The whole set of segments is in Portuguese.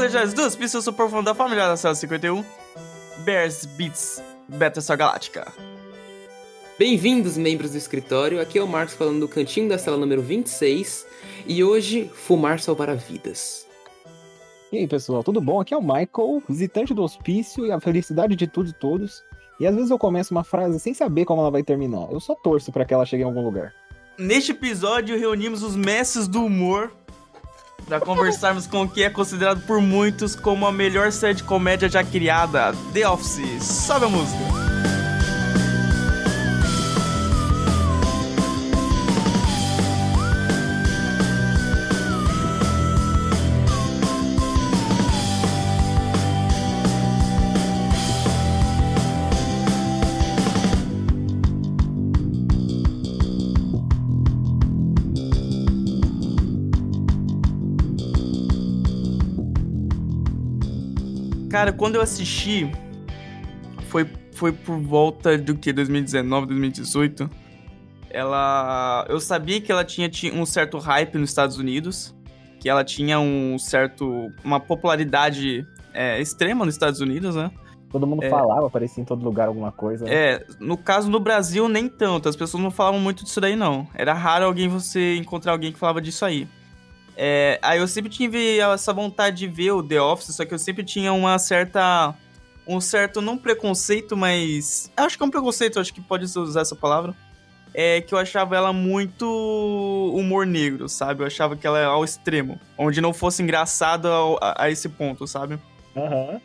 Legends dos Pistas Super Fundo da Família da Cela 51, Bears Beats Battlestar Galactica. Bem-vindos, membros do escritório. Aqui é o Marcos falando do cantinho da sala número 26 e hoje fumar salvará vidas. E aí, pessoal, tudo bom? Aqui é o Michael, visitante do hospício e a felicidade de tudo e todos. E às vezes eu começo uma frase sem saber como ela vai terminar. Eu só torço para que ela chegue em algum lugar. Neste episódio, reunimos os mestres do humor para conversarmos com o que é considerado por muitos como a melhor série de comédia já criada, The Office. Sobe a música. Quando eu assisti, foi, foi por volta do que? 2019, 2018. Ela. Eu sabia que ela tinha, um certo hype nos Estados Unidos. Que ela tinha um certo. uma popularidade é, extrema nos Estados Unidos, né? Todo mundo é, falava, aparecia em todo lugar alguma coisa. Né? É, no caso no Brasil nem tanto, as pessoas não falavam muito disso daí não. Era raro alguém você encontrar alguém que falava disso aí. É, aí eu sempre tive essa vontade de ver o The Office, só que eu sempre tinha uma certa. Um certo, não preconceito, mas. Acho que é um preconceito, acho que pode usar essa palavra. É que eu achava ela muito humor negro, sabe? Eu achava que ela era ao extremo. Onde não fosse engraçado a, a esse ponto, sabe? Aham. Uhum.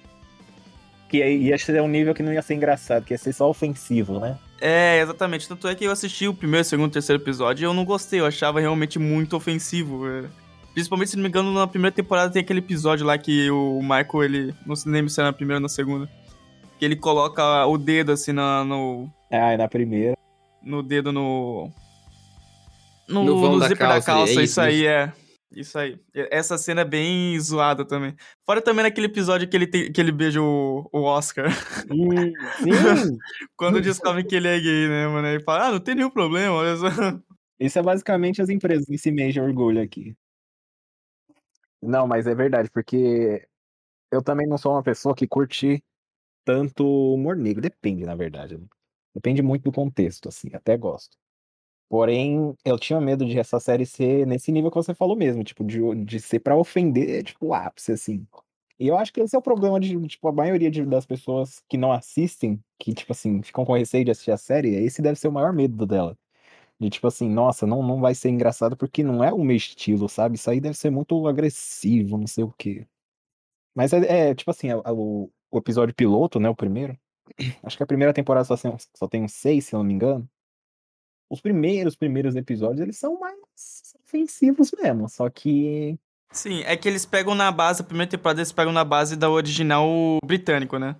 Que ia ser um nível que não ia ser engraçado, que ia ser só ofensivo, né? É, exatamente. Tanto é que eu assisti o primeiro, segundo, terceiro episódio e eu não gostei. Eu achava realmente muito ofensivo. Principalmente, se não me engano, na primeira temporada tem aquele episódio lá que o Michael, ele. Não se lembra se é na primeira ou na segunda. Que ele coloca o dedo assim na, no. Ah, é na primeira. No dedo no. No, no, no da zíper calça, da calça, é isso, isso aí, é. Isso aí. Essa cena é bem zoada também. Fora também naquele episódio que ele, tem, que ele beija o, o Oscar. Hum, sim! Quando descobre que ele é gay, né, mano? Ele fala, ah, não tem nenhum problema, olha só. Isso é basicamente as empresas que se mejem orgulho aqui. Não, mas é verdade, porque eu também não sou uma pessoa que curte tanto humor negro. Depende, na verdade. Né? Depende muito do contexto, assim, até gosto. Porém, eu tinha medo de essa série ser nesse nível que você falou mesmo, tipo, de, de ser para ofender, tipo, o ápice, assim. E eu acho que esse é o problema de, tipo, a maioria de, das pessoas que não assistem, que, tipo assim, ficam com receio de assistir a série, esse deve ser o maior medo dela. De tipo assim, nossa, não, não vai ser engraçado porque não é o meu estilo, sabe? Isso aí deve ser muito agressivo, não sei o quê. Mas é, é tipo assim, é, o, o, episódio piloto, né? O primeiro. Acho que a primeira temporada só tem, só tem uns seis, se eu não me engano. Os primeiros, primeiros episódios, eles são mais ofensivos mesmo. Só que. Sim, é que eles pegam na base, a primeira temporada eles pegam na base da original britânico, né?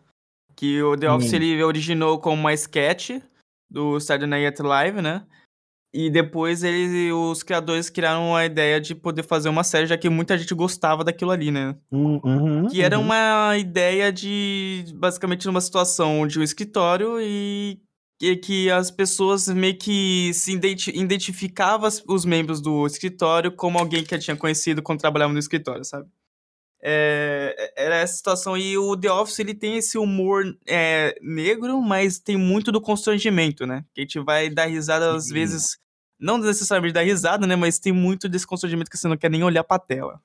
Que o The Office hum. ele originou como uma sketch do Saturday Night Live, né? E depois eles, os criadores criaram a ideia de poder fazer uma série, já que muita gente gostava daquilo ali, né? Hum, uhum, que era uhum. uma ideia de, basicamente, numa situação de um escritório e que, que as pessoas meio que se identi identificavam os membros do escritório como alguém que tinha conhecido quando trabalhava no escritório, sabe? É, era essa situação. E o The Office, ele tem esse humor é, negro, mas tem muito do constrangimento, né? Que a gente vai dar risada às vezes não necessariamente dar risada, né? Mas tem muito desse constrangimento que você não quer nem olhar pra tela.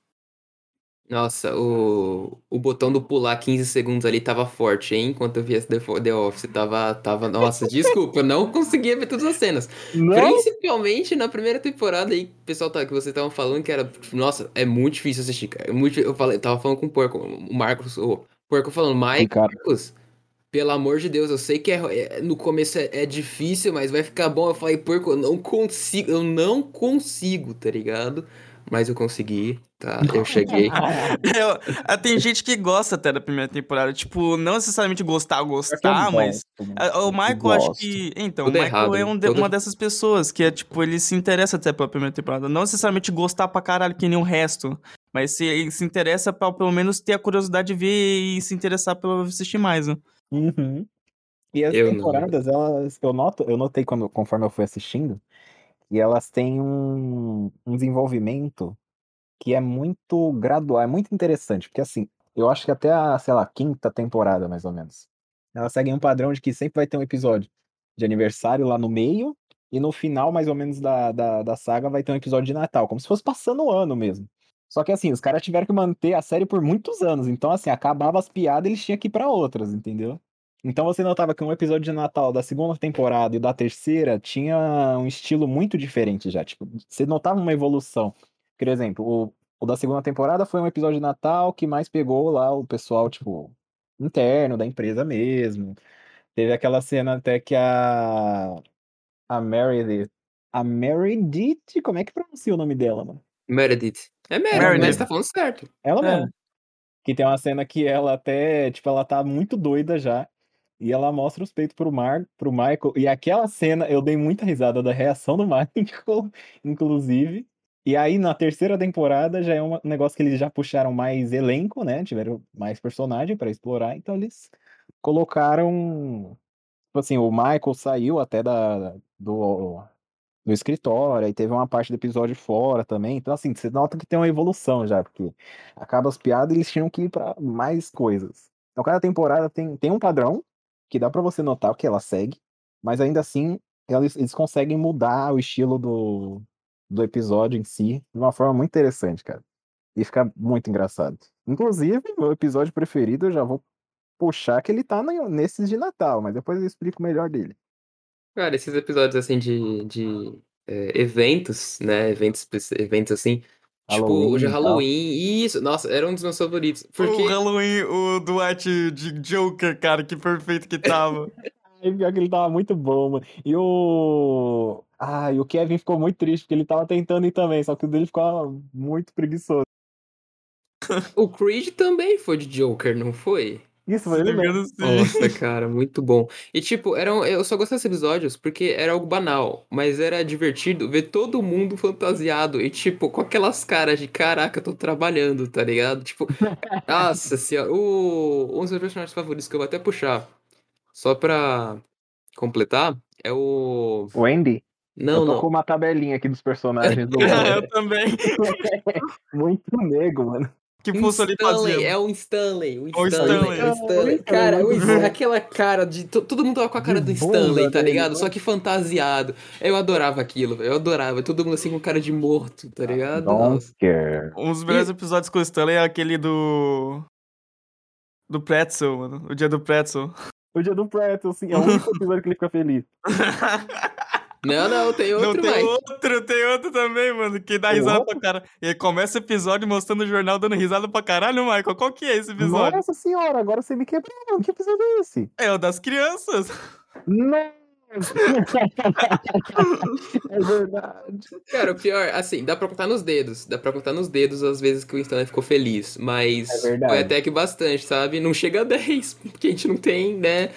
Nossa, o, o botão do pular 15 segundos ali tava forte, hein? Enquanto eu via esse The Office, tava, tava... Nossa, desculpa, eu não conseguia ver todas as cenas. Não? Principalmente na primeira temporada aí, pessoal tá, que vocês estavam falando que era... Nossa, é muito difícil assistir, cara. É muito, eu, falei, eu tava falando com o Porco, o Marcos, o Porco falando, Marcos, pelo amor de Deus, eu sei que é, é no começo é, é, difícil, mas vai ficar bom. Eu falei, porco, eu não consigo, eu não consigo, tá ligado? Mas eu consegui, tá? Eu cheguei. é, tem gente que gosta até da primeira temporada. Tipo, não necessariamente gostar, gostar, mas. o Michael, acho que. Então, Tudo o Michael errado, é um de, uma dessas pessoas que é, tipo, ele se interessa até pela primeira temporada. Não necessariamente gostar pra caralho que nem o resto. Mas se, ele se interessa pra pelo menos ter a curiosidade de ver e se interessar pelo assistir mais, né? Uhum. E as eu temporadas, não... elas, eu noto, eu notei quando, conforme eu fui assistindo, e elas têm um, um desenvolvimento que é muito gradual, é muito interessante, porque assim, eu acho que até a, sei lá, quinta temporada, mais ou menos. Elas seguem um padrão de que sempre vai ter um episódio de aniversário lá no meio, e no final, mais ou menos, da, da, da saga, vai ter um episódio de Natal, como se fosse passando o ano mesmo. Só que assim, os caras tiveram que manter a série por muitos anos. Então, assim, acabava as piadas, eles tinham que ir pra outras, entendeu? Então você notava que um episódio de Natal da segunda temporada e da terceira tinha um estilo muito diferente já. Tipo, você notava uma evolução. Por exemplo, o, o da segunda temporada foi um episódio de Natal que mais pegou lá o pessoal, tipo, interno da empresa mesmo. Teve aquela cena até que a. A Meredith. A Meredith? Como é que pronuncia o nome dela, mano? Meredith. É Meredith, Meredith. mas tá falando certo. Ela É. mesmo. Que tem uma cena que ela até, tipo, ela tá muito doida já. E ela mostra os peitos pro, Mar, pro Michael. E aquela cena, eu dei muita risada da reação do Michael, inclusive. E aí, na terceira temporada, já é um negócio que eles já puxaram mais elenco, né? Tiveram mais personagem pra explorar. Então, eles colocaram... Tipo assim, o Michael saiu até da, do, do escritório, aí teve uma parte do episódio fora também. Então, assim, você nota que tem uma evolução já, porque acaba as piadas eles tinham que ir pra mais coisas. Então, cada temporada tem, tem um padrão que dá pra você notar o que ela segue, mas ainda assim, eles, eles conseguem mudar o estilo do, do episódio em si de uma forma muito interessante, cara. E fica muito engraçado. Inclusive, meu episódio preferido, eu já vou puxar que ele tá no- nesses de Natal, mas depois eu explico melhor dele. Cara, esses episódios assim de, de é, eventos, né? Eventos, eventos assim. Tipo, Halloween de e tal. Halloween. Isso, nossa, era um dos meus favoritos. Porque. O Halloween, o Dwight de Joker, cara, que perfeito que tava. Ai, pior que ele tava muito bom, mano. E o. Ah, e o Kevin ficou muito triste, porque ele tava tentando ir também, só que o dele ficou muito preguiçoso. O Creed também foi de Joker, não foi? Isso, foi ele não me mesmo. Nossa, cara, muito bom. E tipo, eram, eu só gostava desses episódios porque era algo banal, mas era divertido ver todo mundo fantasiado e tipo, com aquelas caras de caraca, tô trabalhando, tá ligado? Tipo, nossa senhora, o, um dos meus personagens favoritos que eu vou até puxar, só pra completar, é o. O Andy? Não, eu tô não. com uma tabelinha aqui dos personagens do eu também. Muito nego, mano. Que Um Stanley, fazendo. é um Stanley, o O Stanley, Stanley. o Stanley. Ah, Cara, o- aquela cara de. to- Todo mundo tava com a cara De do Stanley, bunda tá ligado? né? Só que fantasiado. Eu adorava aquilo, eu adorava. Todo mundo assim com cara de morto, tá ligado? Nossa. Um dos melhores episódios com o Stanley é aquele do. Do Pretzel, mano. O dia do Pretzel. O dia do Pratt, assim, é o único episódio que ele fica feliz. Não, não, tem outro Não, tem mais. outro, tem outro também, mano, que dá Tem risada outro? pra caralho. E começa o episódio mostrando o jornal dando risada pra caralho, Michael. Qual que é esse episódio? Nossa senhora, agora você me quebrou, mano. Que episódio é esse? É o das crianças. Nossa! é verdade. Cara, o pior, assim, dá pra contar nos dedos. Dá pra contar nos dedos as vezes que o Stanley ficou feliz. Mas É verdade. foi até que bastante, sabe? Não chega a 10, porque a gente não tem, né?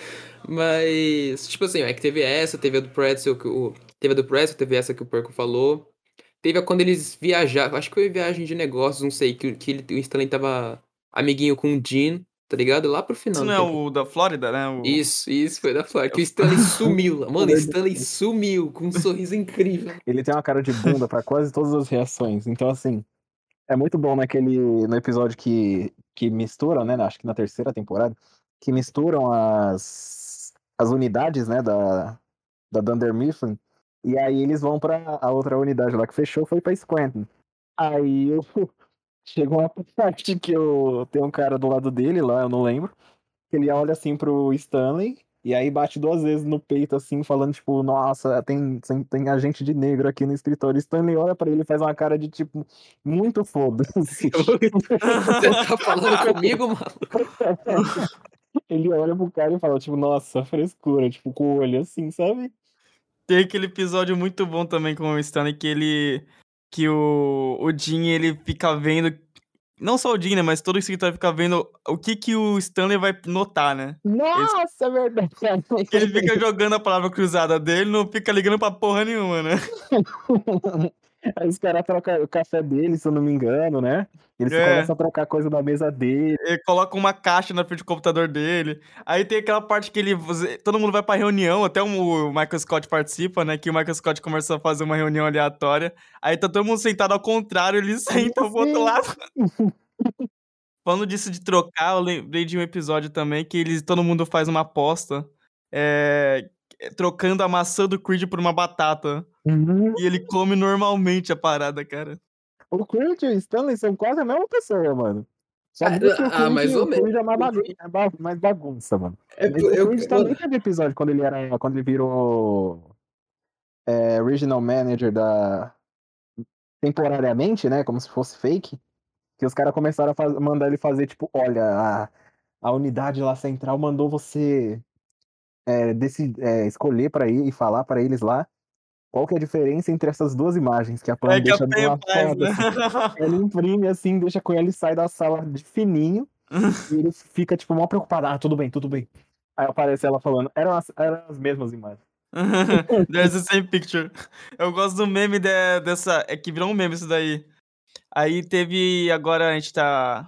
Mas, tipo assim, é que teve essa, teve a do Pretzel, que o, teve a do Pretzel, teve essa que o Porco falou. Teve a quando eles viajaram, acho que foi viagem de negócios, não sei, que, que ele- o Stanley tava amiguinho com o Jean, tá ligado? Lá pro final. Isso não é tempo. o da Flórida, né? O... Isso, isso, foi da Flórida. Que o Stanley sumiu lá. Mano, o Stanley sumiu com um sorriso incrível. Ele tem uma cara de bunda pra quase todas as reações. Então, assim, é muito bbom naquele no episódio que, que misturam, né? Acho que na terceira temporada, que misturam as, as unidades, né? Da, da Dunder Mifflin. E aí eles vão pra a outra unidade lá que fechou, foi pra Scranton. Aí eu, chegou uma parte que eu tem um cara do lado dele lá, eu não lembro. Ele olha assim pro Stanley e aí bate duas vezes no peito, assim, falando, tipo, nossa, tem, tem, tem agente de negro aqui no escritório. Stanley olha pra ele e faz uma cara de, tipo, muito foda-se. Você tá falando comigo, mano? ele olha pro cara e fala, tipo, nossa, frescura, tipo, com o olho assim, sabe? Tem aquele episódio muito bom também com o Stanley que ele. Que o, o Jim ele fica vendo. Não só o Jim, né? Mas todo o escritório fica vendo o que, que o Stanley vai notar, né? Nossa, é verdade. Ele fica jogando a palavra cruzada dele, não fica ligando pra porra nenhuma, né? Aí os caras trocam o café dele, se eu não me engano, né? Eles É. começam a trocar coisa da mesa dele. Ele coloca uma caixa na frente do computador dele. Aí tem aquela parte que ele. Todo mundo vai pra reunião, até o Michael Scott participa, né? Que o Michael Scott começa a fazer uma reunião aleatória. Aí tá todo mundo sentado ao contrário, ele senta pro outro lado. Falando disso de trocar, eu lembrei de um episódio também que eles todo mundo faz uma aposta, eh, trocando a maçã do Creed por uma batata. Uhum. E ele come normalmente a parada, cara. O Creed e o Stanley são quase a mesma pessoa, mano. Só Ah, que o ah, Creed, mais ou o Creed é mais, menos. bagun- é mais bagunça, mano. É, eu- o eu- Creed também teve episódio quando ele era. Quando ele virou é, regional manager da. temporariamente, né? Como se fosse fake. Que os caras começaram a faz- mandar ele fazer, tipo, olha, a, a unidade lá central mandou você é, deci- é, escolher pra ir e falar pra eles lá qual que é a diferença entre essas duas imagens que a Pan É deixa de uma assim. Ele imprime assim, deixa com ele, sai da sala de fininho e ele fica, tipo, mal preocupado. Ah, tudo bem, tudo bem. Aí aparece ela falando, eram as, eram as mesmas imagens. There's the same picture. Eu gosto do meme de- dessa. É que virou um meme isso daí. Aí teve. Agora a gente tá.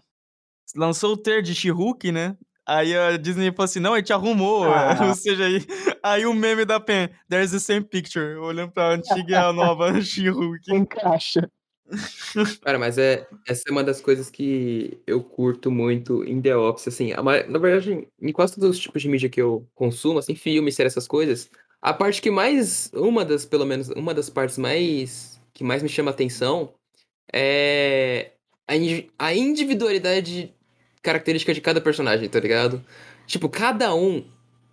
Lançou o ter de She-Hulk, né? Aí a Disney falou assim: não, a gente arrumou. Ah. Ou seja, aí, aí o meme da Pen. There's the same picture. Olhando pra antiga e a nova She-Hulk. Encaixa. Cara, mas é, essa é uma das coisas que eu curto muito em The Office, assim, a na verdade, em quase todos os tipos de mídia que eu consumo, assim, filme, série, essas coisas, a parte que mais, uma das, pelo menos, uma das partes mais, que mais me chama atenção é a, a individualidade característica de cada personagem, tá ligado? Tipo, cada um,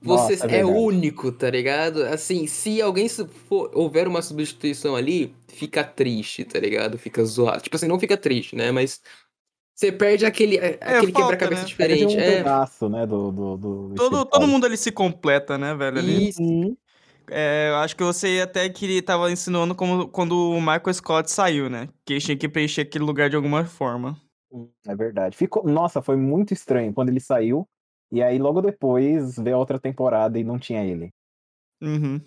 você Nossa, é é único, tá ligado? Assim, se alguém for, houver uma substituição ali, fica triste, tá ligado? Fica zoado. Tipo assim, não fica triste, né? Mas você perde aquele, a- aquele quebra-cabeça né? diferente. Perde um É, pedaço, né, do, do, do Todo, todo mundo ali se completa, né, velho? Ali. isso. Uhum. É, eu acho que você até que tava ensinando como, quando o Michael Scott saiu, né? Que tinha que preencher aquele lugar de alguma forma. É verdade. Ficou... Nossa, foi muito estranho quando ele saiu. E aí, logo depois, veio a outra temporada e não tinha ele. Uhum.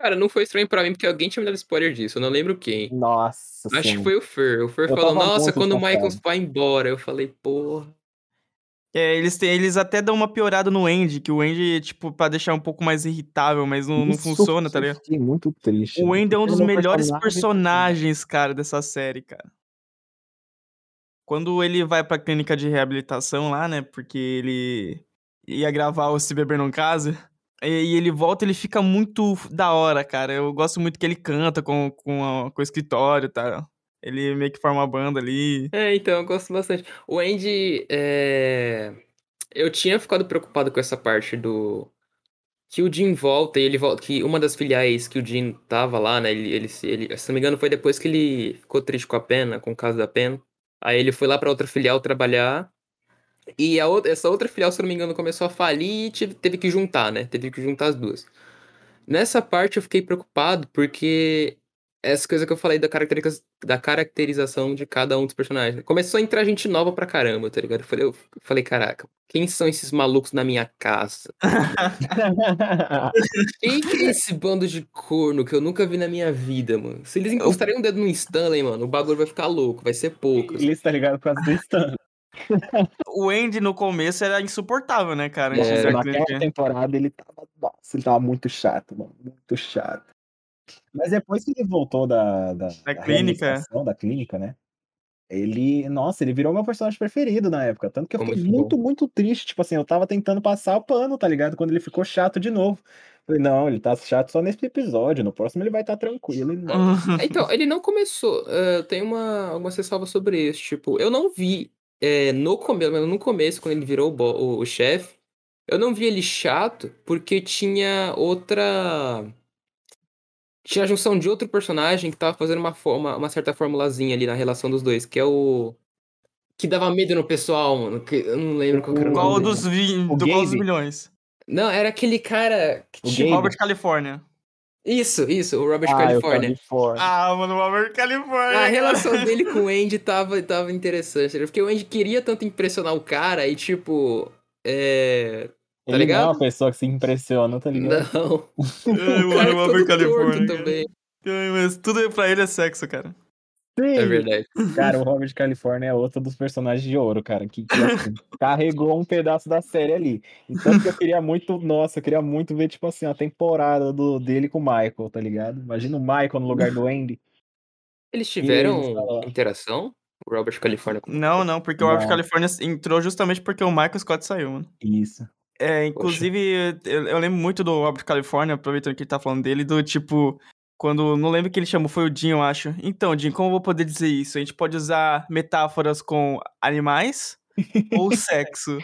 Cara, não foi estranho pra mim porque alguém tinha me dado spoiler disso. Eu não lembro quem. Nossa Acho que Senhora. foi o Fer. O Fer Eu falou, nossa, quando o desconfiado. Michael vai embora. Eu falei, porra. É, eles, têm, eles até dão uma piorada no Andy, que o Andy, tipo, pra deixar um pouco mais irritável, mas não, não funciona, tá eu ligado? Fiquei muito triste. O mano, Andy é um dos ele melhores personagem- personagens, cara, dessa série, cara. Quando ele vai pra clínica de reabilitação lá, né? Porque ele ia gravar o Se Beber Não Case. E ele volta, ele fica muito da hora, cara. Eu gosto muito que ele canta com, com, a- com o escritório, tá? Ele meio que forma uma banda ali. É, então, eu gosto bastante. O Andy, é... eu tinha ficado preocupado com essa parte do. Que o Jim volta e ele volta. Que uma das filiais que o Jim tava lá, né? Ele, ele, ele, se não me engano, foi depois que ele ficou triste com a pena, com o caso da pena. Aí ele foi lá pra outra filial trabalhar. E outra, essa outra filial, se não me engano, começou a falir e tive- teve que juntar, né? Teve que juntar as duas. Nessa parte eu fiquei preocupado porque essa coisa que eu falei da, caracteriza- da caracterização de cada um dos personagens. Começou a entrar gente nova pra caramba, tá ligado? Eu falei, eu falei, caraca, quem são esses malucos na minha casa? Quem que é esse bando de corno que eu nunca vi na minha vida, mano? Se eles encostarem um dedo no Stanley, mano, o bagulho vai ficar louco, vai ser poucos. Ele está ligado por causa do Stan. O Andy no começo era insuportável, né, cara? É, da Naquela temporada ele tava. Nossa, ele tava muito chato, mano. Muito chato. Mas depois que ele voltou da, da, Da clínica. reabilitação, da clínica, né? Ele. Nossa, ele virou meu personagem preferido na época. Tanto que eu Ficou fiquei muito muito, muito triste. Tipo assim, eu tava tentando passar o pano, tá ligado? Quando ele ficou chato de novo. Falei, não, ele tá chato só nesse episódio. No próximo ele vai estar tranquilo. E não. Então, ele não começou. eh, tem uma, algumas ressalvas sobre isso. Tipo, eu não vi eh, no começo, no começo, quando ele virou o, o, o chefe, eu não vi ele chato porque tinha outra. Tinha a junção de outro personagem que tava fazendo uma, forma, uma certa formulazinha ali na relação dos dois, que é o. Que dava medo no pessoal, mano. Que eu não lembro qual era o Qual dos, vi... O do qual dos milhões? Não, era aquele cara. Que O tinha-. Robert California. Isso, isso, o Robert Ah, eu California. California. Ah, mano, Robert California. A relação dele com o Andy tava, tava interessante, né? porque o Andy queria tanto impressionar o cara e, tipo, é... tá ele ligado? não é uma pessoa que se impressiona, tá ligado? Não. Ai, O cara é todo California. também. Ai, mas tudo pra ele é sexo, cara. Sim. É verdade. Cara, o Robert California é outro dos personagens de ouro, cara, que, que, assim, carregou um pedaço da série ali. Então que eu queria muito, nossa, eu queria muito ver, tipo assim, a temporada do, dele com o Michael, tá ligado? Imagina o Michael no lugar do Andy. Eles tiveram eles interação? O Robert California. Não, não, porque o Robert Não. California entrou justamente porque o Michael Scott saiu, mano. Isso. É, inclusive, eu, eu lembro muito do Robert California, aproveitando que ele tá falando dele, do tipo, quando, não lembro quem ele chamou, foi o Jim, eu acho. Então, Jim, como eu vou poder dizer isso? A gente pode usar metáforas com animais ou sexo.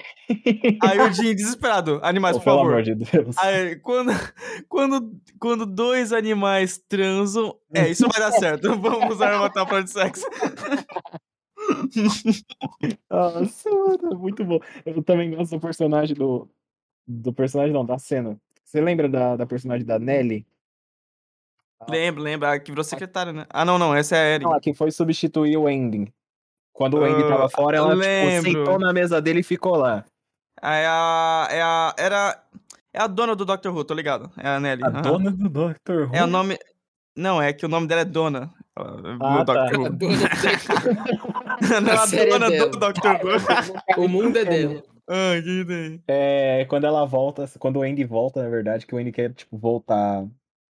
Aí o Jim, desesperado, animais, Oh, por pelo favor. amor de Deus. Aí, quando, quando, quando dois animais transam. É, isso não vai dar certo. Vamos usar uma metáfora de sexo. Nossa, mano, muito bom. Eu também gosto do personagem do. Do personagem não, da cena. Você lembra da, da personagem da Nelly? Lembra, lembra, a que virou secretária, né? Ah, não, não, essa é a Erin. Não, a que foi substituir o Andy. Quando o Andy Ah, tava fora, ela tipo, lembro. sentou na mesa dele e ficou lá. É a. É a. Era. É a dona do Dr. Who, tô ligado. É a Nelly. A aham. dona do Dr. Who. É o nome. Não, é que o nome dela é Dona. ela- Ah, tá. Dr. Who. dona Não, é A a série é dona do dela. Dr. Who. O mundo é dela. Ah, que. É, quando ela volta, quando o Andy volta, na verdade, que o Andy quer, tipo, voltar.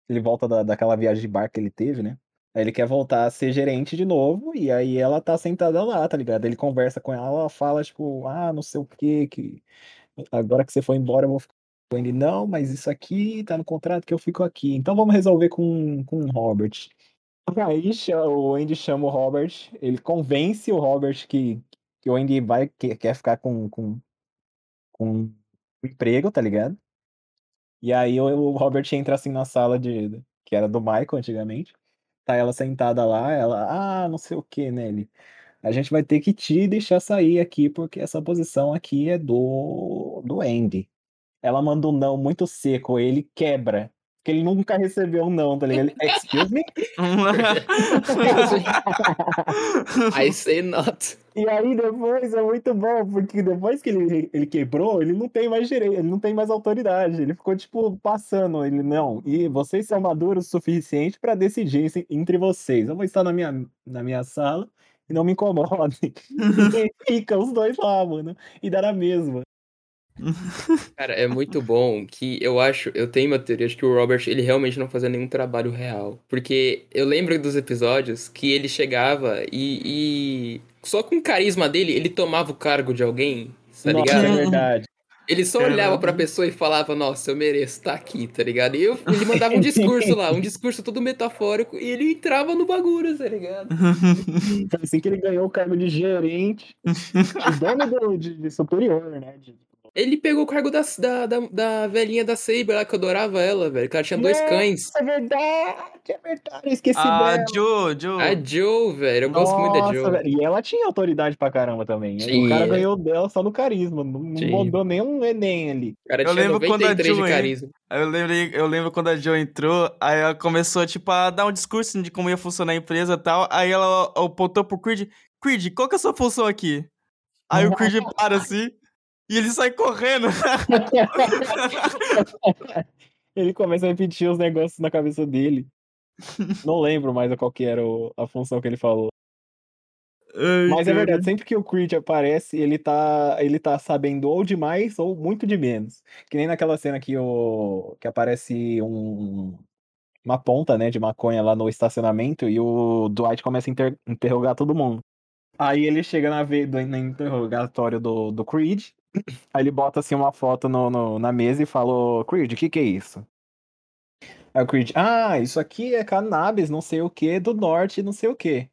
Ele volta da, daquela viagem de barco que ele teve, né? Aí ele quer voltar a ser gerente de novo, e aí ela tá sentada lá, tá ligado? Ele conversa com ela, ela fala, tipo, ah, não sei o quê, que agora que você foi embora, eu vou ficar com ele. Não, mas isso aqui tá no contrato que eu fico aqui. Então vamos resolver com, com o Robert. Aí o Andy chama o Robert, ele convence o Robert que, que o Andy vai, que, quer ficar com, com, com o emprego, tá ligado? E aí o, Robert entra assim na sala de que era do Michael antigamente. Tá ela sentada lá, ela, ah, não sei o que, Nelly. A gente vai ter que te deixar sair aqui porque essa posição aqui é do do Andy. Ela manda um não muito seco, ele quebra. Porque ele nunca recebeu um não, tá ligado? Excuse me? I say not. E aí depois é muito bom, porque depois que ele, ele quebrou, ele não tem mais direito, ele não tem mais autoridade. Ele ficou, tipo, passando. Ele, não, e vocês são maduros o suficiente pra decidir entre vocês. Eu vou estar na minha, na minha sala e não me incomodem. e fica os dois lá, mano. E dá na mesma. Cara, é muito bom que eu acho, eu tenho uma teoria de que o Robert, ele realmente não fazia nenhum trabalho real. Porque eu lembro dos episódios que ele chegava e, e só com o carisma dele, ele tomava o cargo de alguém, tá Nossa, ligado? é verdade. Ele só Caramba. olhava pra pessoa e falava, nossa, eu mereço estar aqui, tá ligado? E eu, ele mandava um discurso lá, um discurso todo metafórico, e ele entrava no bagulho, tá ligado? Foi assim que ele ganhou o cargo de gerente, de dono do, de, de superior, né? De- Ele pegou o cargo da, da, da, da velhinha da Saber lá, que eu adorava ela, velho. Que ela tinha dois Nossa, cães. É verdade, é verdade. Eu esqueci a dela. Jo, Jo. A Joe, velho. Eu gosto muito da Joe. velho, E ela tinha autoridade pra caramba também. Aí O Tinha. cara ganhou dela só no carisma. Não, Tinha. mandou nenhum Enem ali. O cara Eu tinha lembro quando a 93 de Joe, Eu lembro, eu lembro quando a Jo entrou, aí ela começou, tipo, a dar um discurso de como ia funcionar a empresa e tal. Aí ela apontou pro Creed, Creed, qual que é a sua função aqui? Aí o Creed para assim, e ele sai correndo. Ele começa a repetir os negócios na cabeça dele. Não lembro mais qual que era a função que ele falou. Ai, Mas é verdade, sempre que o Creed aparece, ele tá, ele tá sabendo ou demais ou muito de menos. Que nem naquela cena que, o, que aparece um, uma ponta, né, de maconha lá no estacionamento e o Dwight começa a inter- interrogar todo mundo. Aí ele chega na no interrogatório do, do Creed, aí ele bota assim uma foto no, no- na mesa e falou, Creed, o que que é isso? Aí o Creed, ah, isso aqui é cannabis, não sei o que, do norte, não sei o que.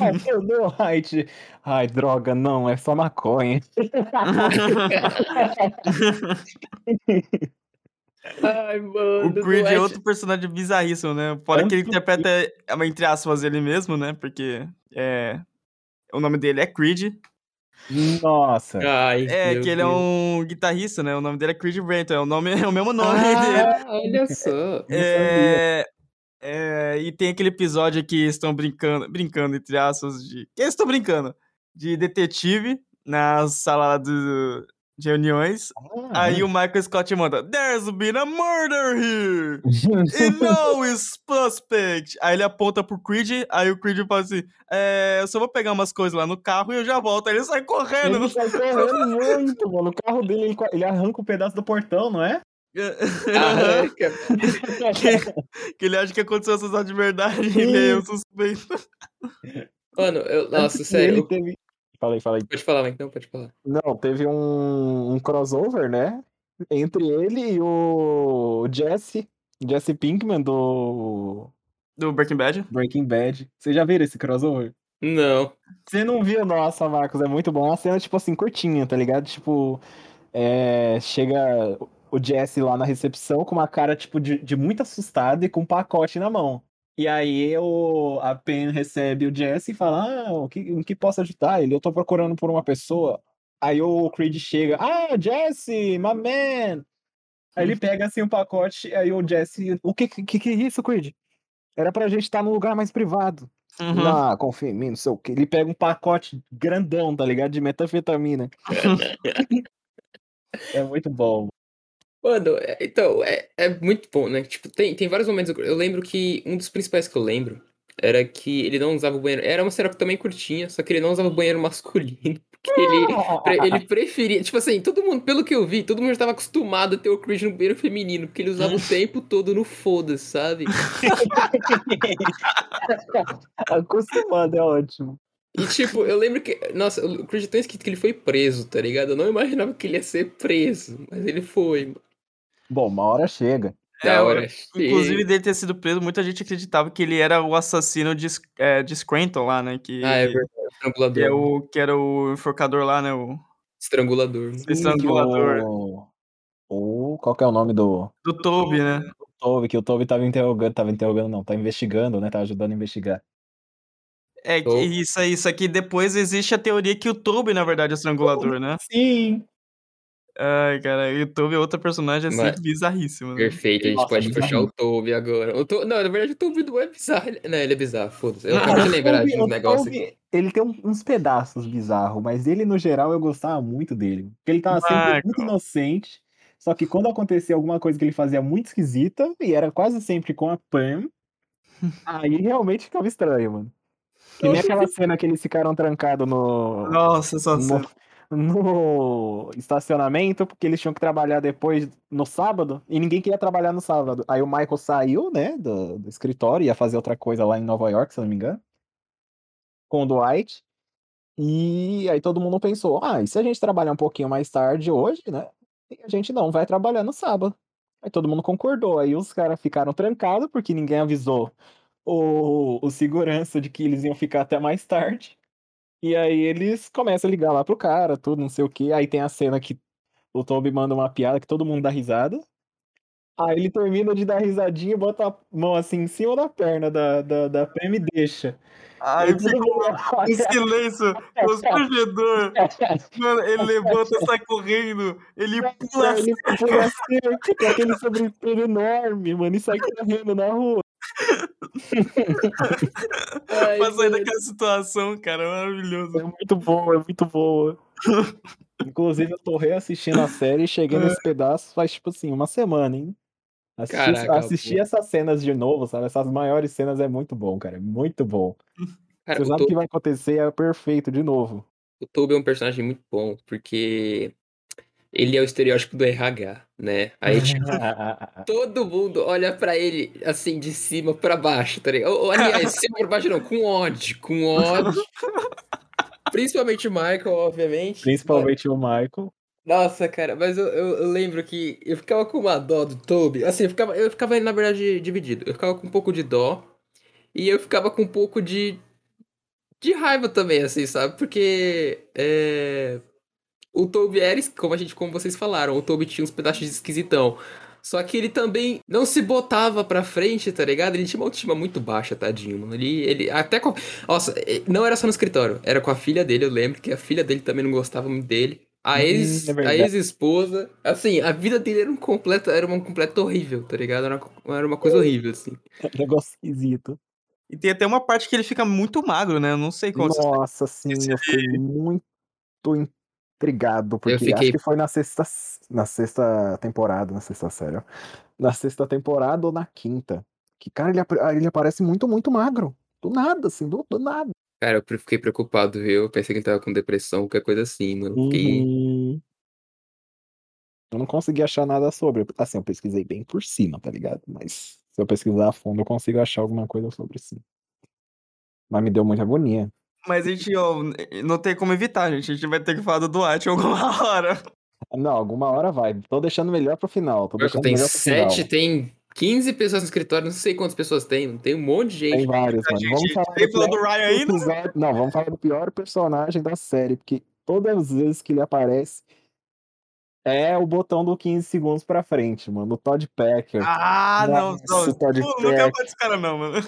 Aí o Dwight, ai, droga, não, é só maconha. Ai, mano. O Creed é outro personagem bizarríssimo, né? Fora que ele interpreta, entre aspas, ele mesmo, né? Porque é, o nome dele é Creed. Nossa. Ai, É, que ele é um guitarrista, né? O nome dele é Creed Brenton. É o, nome, é o mesmo nome dele. Ah, olha só. É, é, e tem aquele episódio que estão brincando, brincando, entre aspas, de. Que eles estão brincando? De detetive na sala do, de reuniões. Ah, Aí o Michael Scott manda: There's been a murder here! E no is suspect! Aí ele aponta pro Creed, aí o Creed fala assim: é, eu só vou pegar umas coisas lá no carro e eu já volto. Aí ele sai correndo. Ele sai correndo muito, mano. O carro dele, ele, ele arranca um pedaço do portão, não é? Arranca. que, que ele acha que aconteceu essa de verdade e ele é o suspeito. Mano, eu, nossa, sério. ele teve. Falei, falei. Pode falar, não, pode falar. Não, teve um, um crossover, né? Entre ele e o Jesse. Jesse Pinkman do Do Breaking Bad. Breaking Bad. Você já viram esse crossover? Não. Você não viu? Nossa, Marcos, é muito bom. É uma cena, tipo assim, curtinha, tá ligado? Tipo, é, chega o Jesse lá na recepção com uma cara, tipo, de, de muito assustado e com um pacote na mão. E aí o, a Pen recebe o Jesse e fala, ah, o que, em que posso ajudar? Ele, eu tô procurando por uma pessoa. Aí o Creed chega, ah, Jesse, my man! Aí ele pega, assim, o pacote, aí o Jesse, o que, que, que é isso, Creed? Era pra gente estar num lugar mais privado. Uhum. Ah, confia em mim, não sei o que. Ele pega um pacote grandão, tá ligado? De metanfetamina. é muito bom. Mano, é- então, é, é muito bom, né? Tipo, tem, tem vários momentos. Eu lembro que um dos principais que eu lembro era que ele não usava o banheiro. Era uma que também curtinha, só que ele não usava o banheiro masculino. Porque ele, pre- ele preferia. Tipo assim, todo mundo, pelo que eu vi, todo mundo já tava acostumado a ter o Creed no banheiro feminino, porque ele usava o tempo todo no foda-se, sabe? Acostumado, é ótimo. E tipo, eu lembro que. Nossa, o Creed é tão esquisito que ele foi preso, tá ligado? Eu não imaginava que ele ia ser preso, mas ele foi. mano. Bom, uma hora chega. Da É, hora. Inclusive, dele ter sido preso, muita gente acreditava que ele era o assassino de, é, de Scranton lá, né? Que, Ah, é verdade. que, Estrangulador. é o, que era o enforcador lá, né? O, Estrangulador. mano. Estrangulador. O... o... Qual que é o nome do do Toby, né? Toby? Que o Toby tava interrogando, tava interrogando não, tá investigando, né? Tá ajudando a investigar. É, que isso aí, só que depois existe a teoria que o Toby, na verdade, é o estrangulador, né? Sim! Ai, cara, o Toby é outra personagem assim Mas- bizarríssima. Né? Perfeito, a gente Nossa, pode bizarro. puxar o Toby agora. O To- Não, na verdade o Toby não é bizarro. Não, ele é bizarro, foda-se. Eu acabo de lembrar de Toby- um negócio aqui. Toby, Ele tem uns pedaços bizarros, mas ele, no geral, eu gostava muito dele. Porque ele tava sempre Michael. muito inocente. Só que quando acontecia alguma coisa que ele fazia muito esquisita, e era quase sempre com a Pam, aí realmente ficava estranho, mano. Que nem aquela cena que eles ficaram trancados no, Nossa, só no, no estacionamento, porque eles tinham que trabalhar depois no sábado, e ninguém queria trabalhar no sábado. Aí o Michael saiu, né, do, do escritório, ia fazer outra coisa lá em Nova York, se não me engano, com o Dwight. E aí todo mundo pensou, ah, e se a gente trabalhar um pouquinho mais tarde hoje, né? A gente não vai trabalhar no sábado. Aí todo mundo concordou. Aí os caras ficaram trancados, porque ninguém avisou o, o segurança de que eles iam ficar até mais tarde. E aí eles começam a ligar lá pro cara, tudo, não sei o que. Aí tem a cena que o Toby manda uma piada que todo mundo dá risada. Aí ele termina de dar risadinha e bota a mão assim em cima da perna da, da, da Pam e deixa. Aí todo ficou um olha. silêncio constrangedor. Mano, ele levanta, sai correndo, ele pula assim. Ele pula assim, com aquele sobretudo enorme, mano, e sai correndo na rua. Ai, pra sair daquela situação, cara, maravilhoso. É muito boa, é muito boa. Inclusive, eu tô reassistindo a série e cheguei nesse pedaço faz, tipo assim, uma semana, hein? Assisti, Caraca, assisti pô. essas cenas de novo, sabe? Essas maiores cenas é muito bom, cara. É muito bom. Cara, Você o sabe o que vai acontecer, é perfeito de novo. o Toby é um personagem muito bom, porque ele é o estereótipo do RH, né? Aí, tipo, todo mundo olha pra ele, assim, de cima pra baixo, tá ligado? Ou, ou, aliás, de cima pra baixo não, com ódio, com ódio. Principalmente o Michael, obviamente. Principalmente o Michael. Nossa, cara, mas eu, eu, eu lembro que eu ficava com uma dó do Toby. Assim, eu ficava, eu ficava, na verdade, dividido. Eu ficava com um pouco de dó e eu ficava com um pouco de, de raiva também, assim, sabe? Porque é, o Toby era, como a gente, como vocês falaram, o Toby tinha uns pedaços de esquisitão. Só que ele também não se botava pra frente, tá ligado? Ele tinha uma autoestima muito baixa, tadinho, mano. Ele, ele até com... Nossa, não era só no escritório, era com a filha dele, eu lembro que a filha dele também não gostava muito dele. A Hum, ex, é a verdade. ex-esposa, assim, a vida dele era um completo, era uma completa horrível, tá ligado? Era uma, era uma coisa horrível, assim. Negócio esquisito. E tem até uma parte que ele fica muito magro, né? Eu não sei qual. Nossa, sim, eu fiquei muito intrigado, porque fiquei- acho que foi na sexta, na sexta temporada, na sexta série, ó. Na sexta temporada ou na quinta. Que, cara, ele, ele aparece muito, muito magro. Do nada, assim, do, do nada. Cara, eu fiquei preocupado, viu? Eu pensei que ele tava com depressão, qualquer coisa assim, mano. Fiquei... Uhum. Eu não consegui achar nada sobre. Assim, eu pesquisei bem por cima, tá ligado? Mas se eu pesquisar a fundo, eu consigo achar alguma coisa sobre sim. Mas me deu muita agonia. Mas a gente, ó, não tem como evitar, gente. A gente vai ter que falar do Dwight alguma hora. Não, alguma hora vai. Tô deixando melhor pro final. Tô deixando tem melhor pro sete, final. tem 15 pessoas no escritório, não sei quantas pessoas tem, tem um monte de gente. Tem vários, A mano. gente Vamos falar do Ryan ainda? episódio- Não, vamos falar do pior personagem da série, porque todas as vezes que ele aparece é o botão do 15 segundos pra frente, mano. O Todd Packer. Ah, não, Nossa, não. Todd Pô, não quero Packer. falar desse cara, não, mano.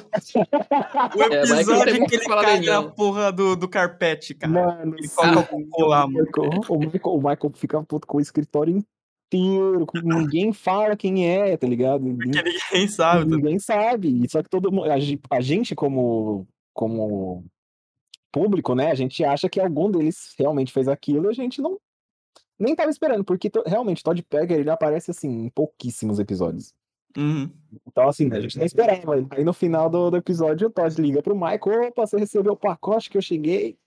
O É, mas é que episódio que ele cai na porra do, do carpete, cara. Mano, Ele coloca o cocô lá, mano. Michael, o, Michael, o Michael fica puto com o escritório inteiro. Ninguém fala quem é, tá ligado? Porque ninguém sabe. tá? Ninguém sabe. E Só que todo mundo. A gente, como, como público, né? A gente acha que algum deles realmente fez aquilo e a gente não. Nem tava esperando, porque to- realmente Todd Packer ele aparece assim em pouquíssimos episódios. Uhum. Então, assim, a gente não esperava. Aí no final do, do episódio, o Todd liga pro Michael: opa, você recebeu o pacote que eu cheguei,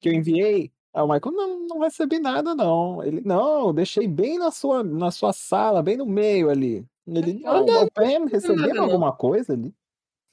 que eu enviei. Aí o Michael, não, não recebi nada, não. Ele, não, eu deixei bem na sua, na sua sala, bem no meio ali. Ele, não, não, o Pam recebeu alguma coisa ali?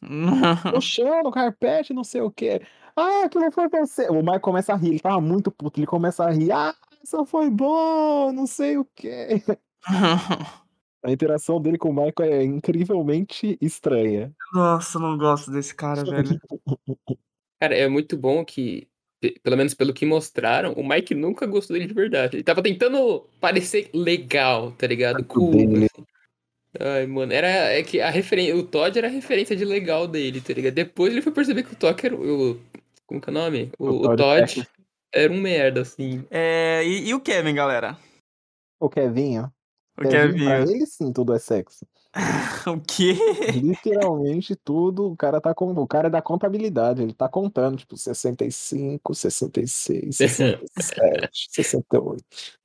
No chão, no carpete, não sei o quê. Ah, aquilo foi você. O Michael começa a rir, ele tava muito puto, ele começa a rir. Ah, isso foi bom, não sei o quê. A interação dele com o Michael é incrivelmente estranha. Nossa, eu não gosto desse cara, velho. Cara, é muito bom que, pe- pelo menos pelo que mostraram, o Mike nunca gostou dele de verdade. Ele tava tentando parecer legal, tá ligado? Cool. dele. assim. Ai, mano, era é que a referência, o Todd era a referência de legal dele, tá ligado? Depois ele foi perceber que o Todd era o, o- como que é o nome? O, O o Todd Todd Packer. Era um merda, assim. É, e, e o Kevin, galera? O Kevinho. O Kevin, pra Kevin. ele sim, tudo é sexo. O quê? Literalmente tudo, o cara tá com, o cara é da contabilidade, ele tá contando, tipo, 65, 66, 67, 68,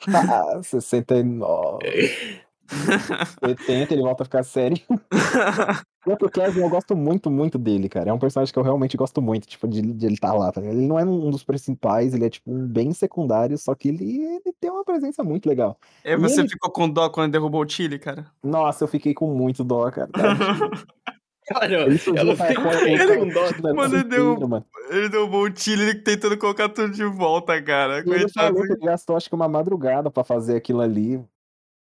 ah, 69, 70, ele volta a ficar sério. Porque o Kevin, eu gosto muito, muito dele, cara. É um personagem que eu realmente gosto muito, tipo, de, de ele estar lá, tá? Ele não é um dos principais, ele é, tipo, um bem secundário, só que ele, ele tem uma presença muito legal. É, você ele- ficou com dó quando derrubou o Chile, cara? Nossa, eu fiquei com muito dó, cara. Tadinho. Cara, Ele surgiu eu não pra- fico com- dó. Mano, ele deu- mano. Ele derrubou o Chile ele tentando colocar tudo de volta, cara. Ele falou que ele gastou acho que uma madrugada pra fazer aquilo ali.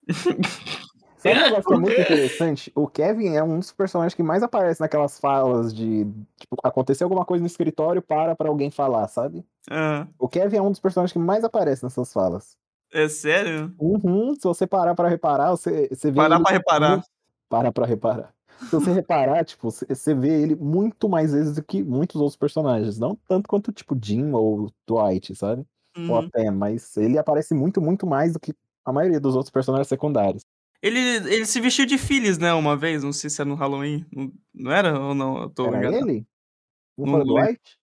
Sabe um negócio que é muito interessante? O Kevin é um dos personagens que mais aparece naquelas falas de. Tipo, aconteceu alguma coisa no escritório, para pra alguém falar, sabe? Ah, O Kevin é um dos personagens que mais aparece nessas falas. é sério? Uhum, se você parar pra reparar, você, você vê. Parar ele pra reparar. muito- Para pra reparar. Se você reparar, tipo, você- você vê ele muito mais vezes do que muitos outros personagens. Não tanto quanto, tipo, Jim ou Dwight, sabe? Ou Uhum. até, mas ele aparece muito, muito mais do que a maioria dos outros personagens secundários. Ele, ele se vestiu de Phyllis, né, uma vez, não sei se era no Halloween. Não, não era ou não? Eu tô Era enganado. ele? Não, Não foi o lembro. Dwight?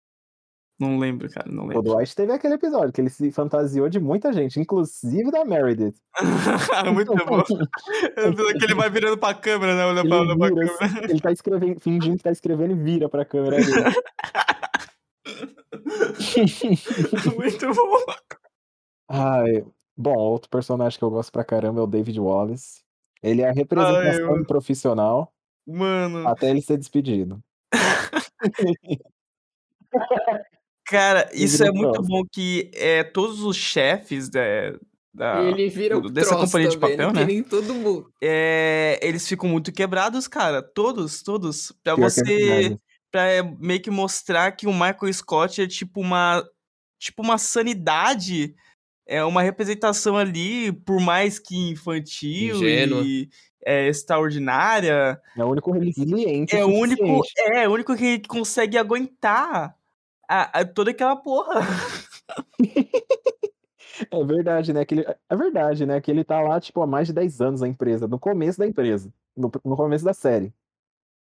Não lembro, cara, não O lembro. Dwight teve aquele episódio que ele se fantasiou de muita gente, inclusive da Meredith. Muito bom. que ele vai virando pra câmera, né? Olha pra, olha pra vira, câmera. assim, ele tá escrevendo, fingindo que tá escrevendo e vira pra câmera. Muito bom. Ai, bom, outro personagem que eu gosto pra caramba é o David Wallace. Ele é a representação Ai, eu- do profissional Mano, até ele ser despedido. cara, isso é muito bom que é, todos os chefes da, da- E ele vira do- dessa companhia de também, papel, que né? nem todo mundo. é, eles ficam muito quebrados, cara. Todos, todos. Pra Pior é você. Pra é, meio que mostrar que o Michael Scott é tipo uma. Tipo uma sanidade. É uma representação ali, por mais que infantil Ingênua. e é, extraordinária. É o único resiliente. É o único, é o único que consegue aguentar a- a- toda aquela porra. É verdade, né? Que ele, é verdade, né? Que ele tá lá, tipo, há mais de 10 anos na empresa, no começo da empresa, no, no começo da série.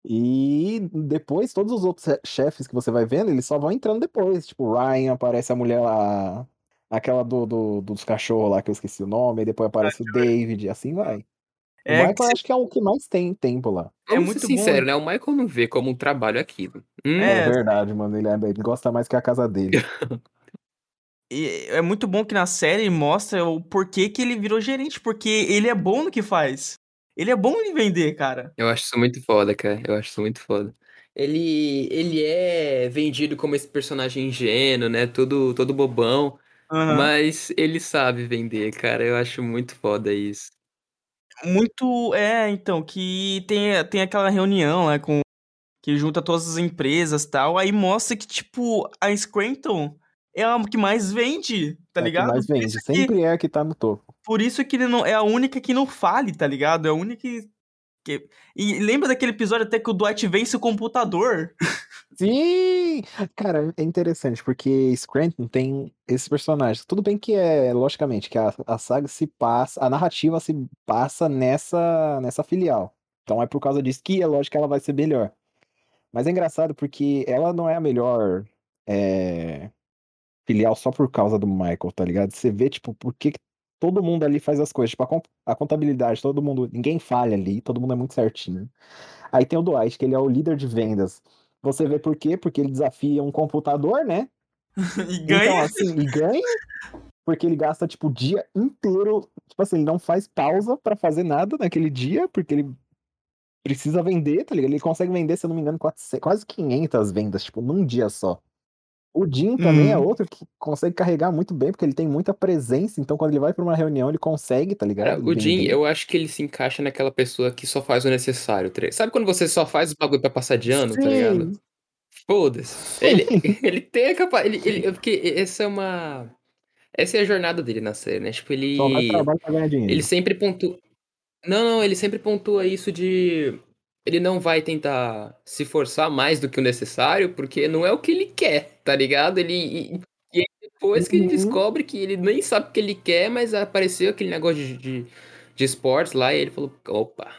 E depois, todos os outros che- chefes que você vai vendo, eles só vão entrando depois. Tipo, Ryan, aparece a mulher lá, aquela do, do- dos cachorros lá, que eu esqueci o nome, e depois aparece o David, e assim vai. O É, Michael que eu cê- acho que é o que mais tem tempo lá. É muito ser bom. sincero, né? O Michael não vê como um trabalho aquilo. Hum, É, É. verdade, mano. Ele, é- ele gosta mais que a casa dele. E é muito bom que na série mostra o porquê que ele virou gerente, porque ele é bom no que faz. Ele é bom em vender, cara. Eu acho isso muito foda, cara. Eu acho isso muito foda. ele, ele é vendido como esse personagem ingênuo, né? Todo, todo bobão. Aham. Mas ele sabe vender, cara. Eu acho muito foda isso. Muito. É, então, que tem, tem aquela reunião lá com. Que junta todas as empresas e tal. Aí mostra que, tipo, a Scranton é a que mais vende, tá É a que ligado? mais vende. isso que, Sempre é a que tá no topo. por isso que ele não, é a única que não fale, tá ligado? É a única que. Que- E lembra daquele episódio até que o Dwight vence o computador? Sim! Cara, é interessante, porque Scranton tem esses personagens. Tudo bem que é, logicamente, que a, a saga se passa, a narrativa se passa nessa, nessa filial. Então é por causa disso que é lógico que ela vai ser melhor. Mas é engraçado porque ela não é a melhor é, filial só por causa do Michael, tá ligado? Você vê, tipo, por que que todo mundo ali faz as coisas. Tipo, a, con- a contabilidade, todo mundo, ninguém falha ali, todo mundo é muito certinho. Aí tem o Dwight, que ele é o líder de vendas. Você vê por quê? Porque ele desafia um computador, né? e Então, ganha. assim, e ganha, porque ele gasta, tipo, o dia inteiro. Tipo assim, ele não faz pausa pra fazer nada naquele dia, porque ele precisa vender, tá ligado? Ele consegue vender, se eu não me engano, 400 quase 500 vendas, tipo, num dia só. O Jim também é Hum. outro que consegue carregar muito bem, porque ele tem muita presença, então quando ele vai pra uma reunião, ele consegue, tá ligado? Cara, o Jim, eu acho que ele se encaixa naquela pessoa que só faz o necessário. tá ligado? Sabe quando você só faz o bagulho pra passar de ano, tá ligado? Sim, Foda-se. Ele, ele tem a capacidade. Ele, ele- porque essa é uma. Essa é a jornada dele na série, né? Tipo, só vai ele. trabalhar pra ganhar dinheiro. Ele sempre pontua. Não, não, ele sempre pontua isso de. Ele não vai tentar se forçar mais do que o necessário, porque não é o que ele quer, tá ligado? Ele. E, e aí depois que ele Uhum. descobre que ele nem sabe o que ele quer, mas apareceu aquele negócio de, de, de esportes lá e ele falou: opa,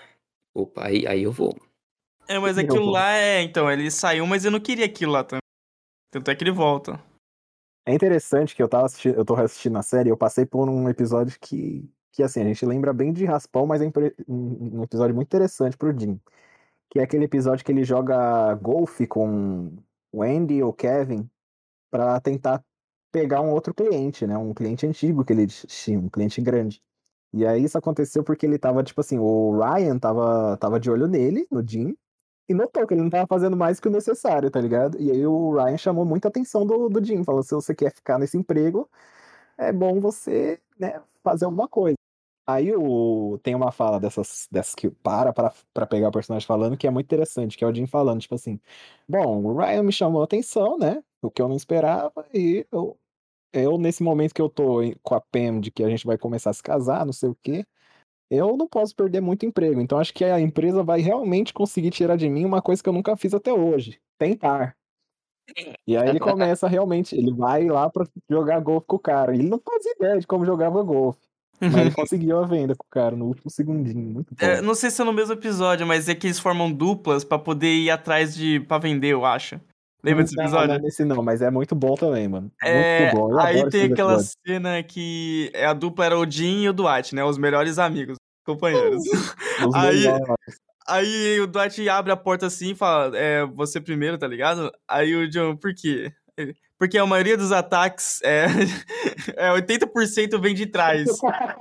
opa, aí, aí eu vou. É, mas aquilo vou. lá é. Então, ele saiu, mas eu não queria aquilo lá também. Tanto é que ele volta. É interessante que eu tava assistindo, eu tô assistindo a série, eu passei por um episódio que, que assim, a gente lembra bem de Raspão, mas é um um episódio muito interessante pro Jim. Que é aquele episódio que ele joga golfe com o Andy ou Kevin pra tentar pegar um outro cliente, né? Um cliente antigo que ele tinha, um cliente grande. E aí isso aconteceu porque ele tava, tipo assim, o Ryan tava, tava de olho nele, no Jim, e notou que ele não tava fazendo mais que o necessário, tá ligado? E aí o Ryan chamou muita atenção do, do Jim, falou, se você quer ficar nesse emprego, é bom você, né, fazer alguma coisa. Aí o, tem uma fala dessas, dessas que para pra pegar o personagem falando, que é muito interessante, que é o Jim falando, tipo assim, bom, o Ryan me chamou a atenção, né, o que eu não esperava, e eu, eu nesse momento que eu tô com a Pam, de que a gente vai começar a se casar, não sei o quê, eu não posso perder muito emprego. Então acho que a empresa vai realmente conseguir tirar de mim uma coisa que eu nunca fiz até hoje: tentar. E aí ele começa realmente, ele vai lá pra jogar golfe com o cara. Ele não fazia ideia de como jogava golfe. Mas ele conseguiu a venda com o cara no último segundinho. Muito bom. É, não sei se é no mesmo episódio, mas é que eles formam duplas pra poder ir atrás de. pra vender, eu acho. Lembra desse Não, episódio? Não, é nesse não, mas é muito bom também, mano. É, muito bom. Aí tem aquela episódios. cena que é a dupla era o Jim e o Dwight, né? Os melhores amigos, companheiros. Os aí-. Aí o Dwight abre a porta assim e fala: É, você primeiro, tá ligado? Aí o John, por quê? Ele, Porque a maioria dos ataques é, é 80% vem de trás.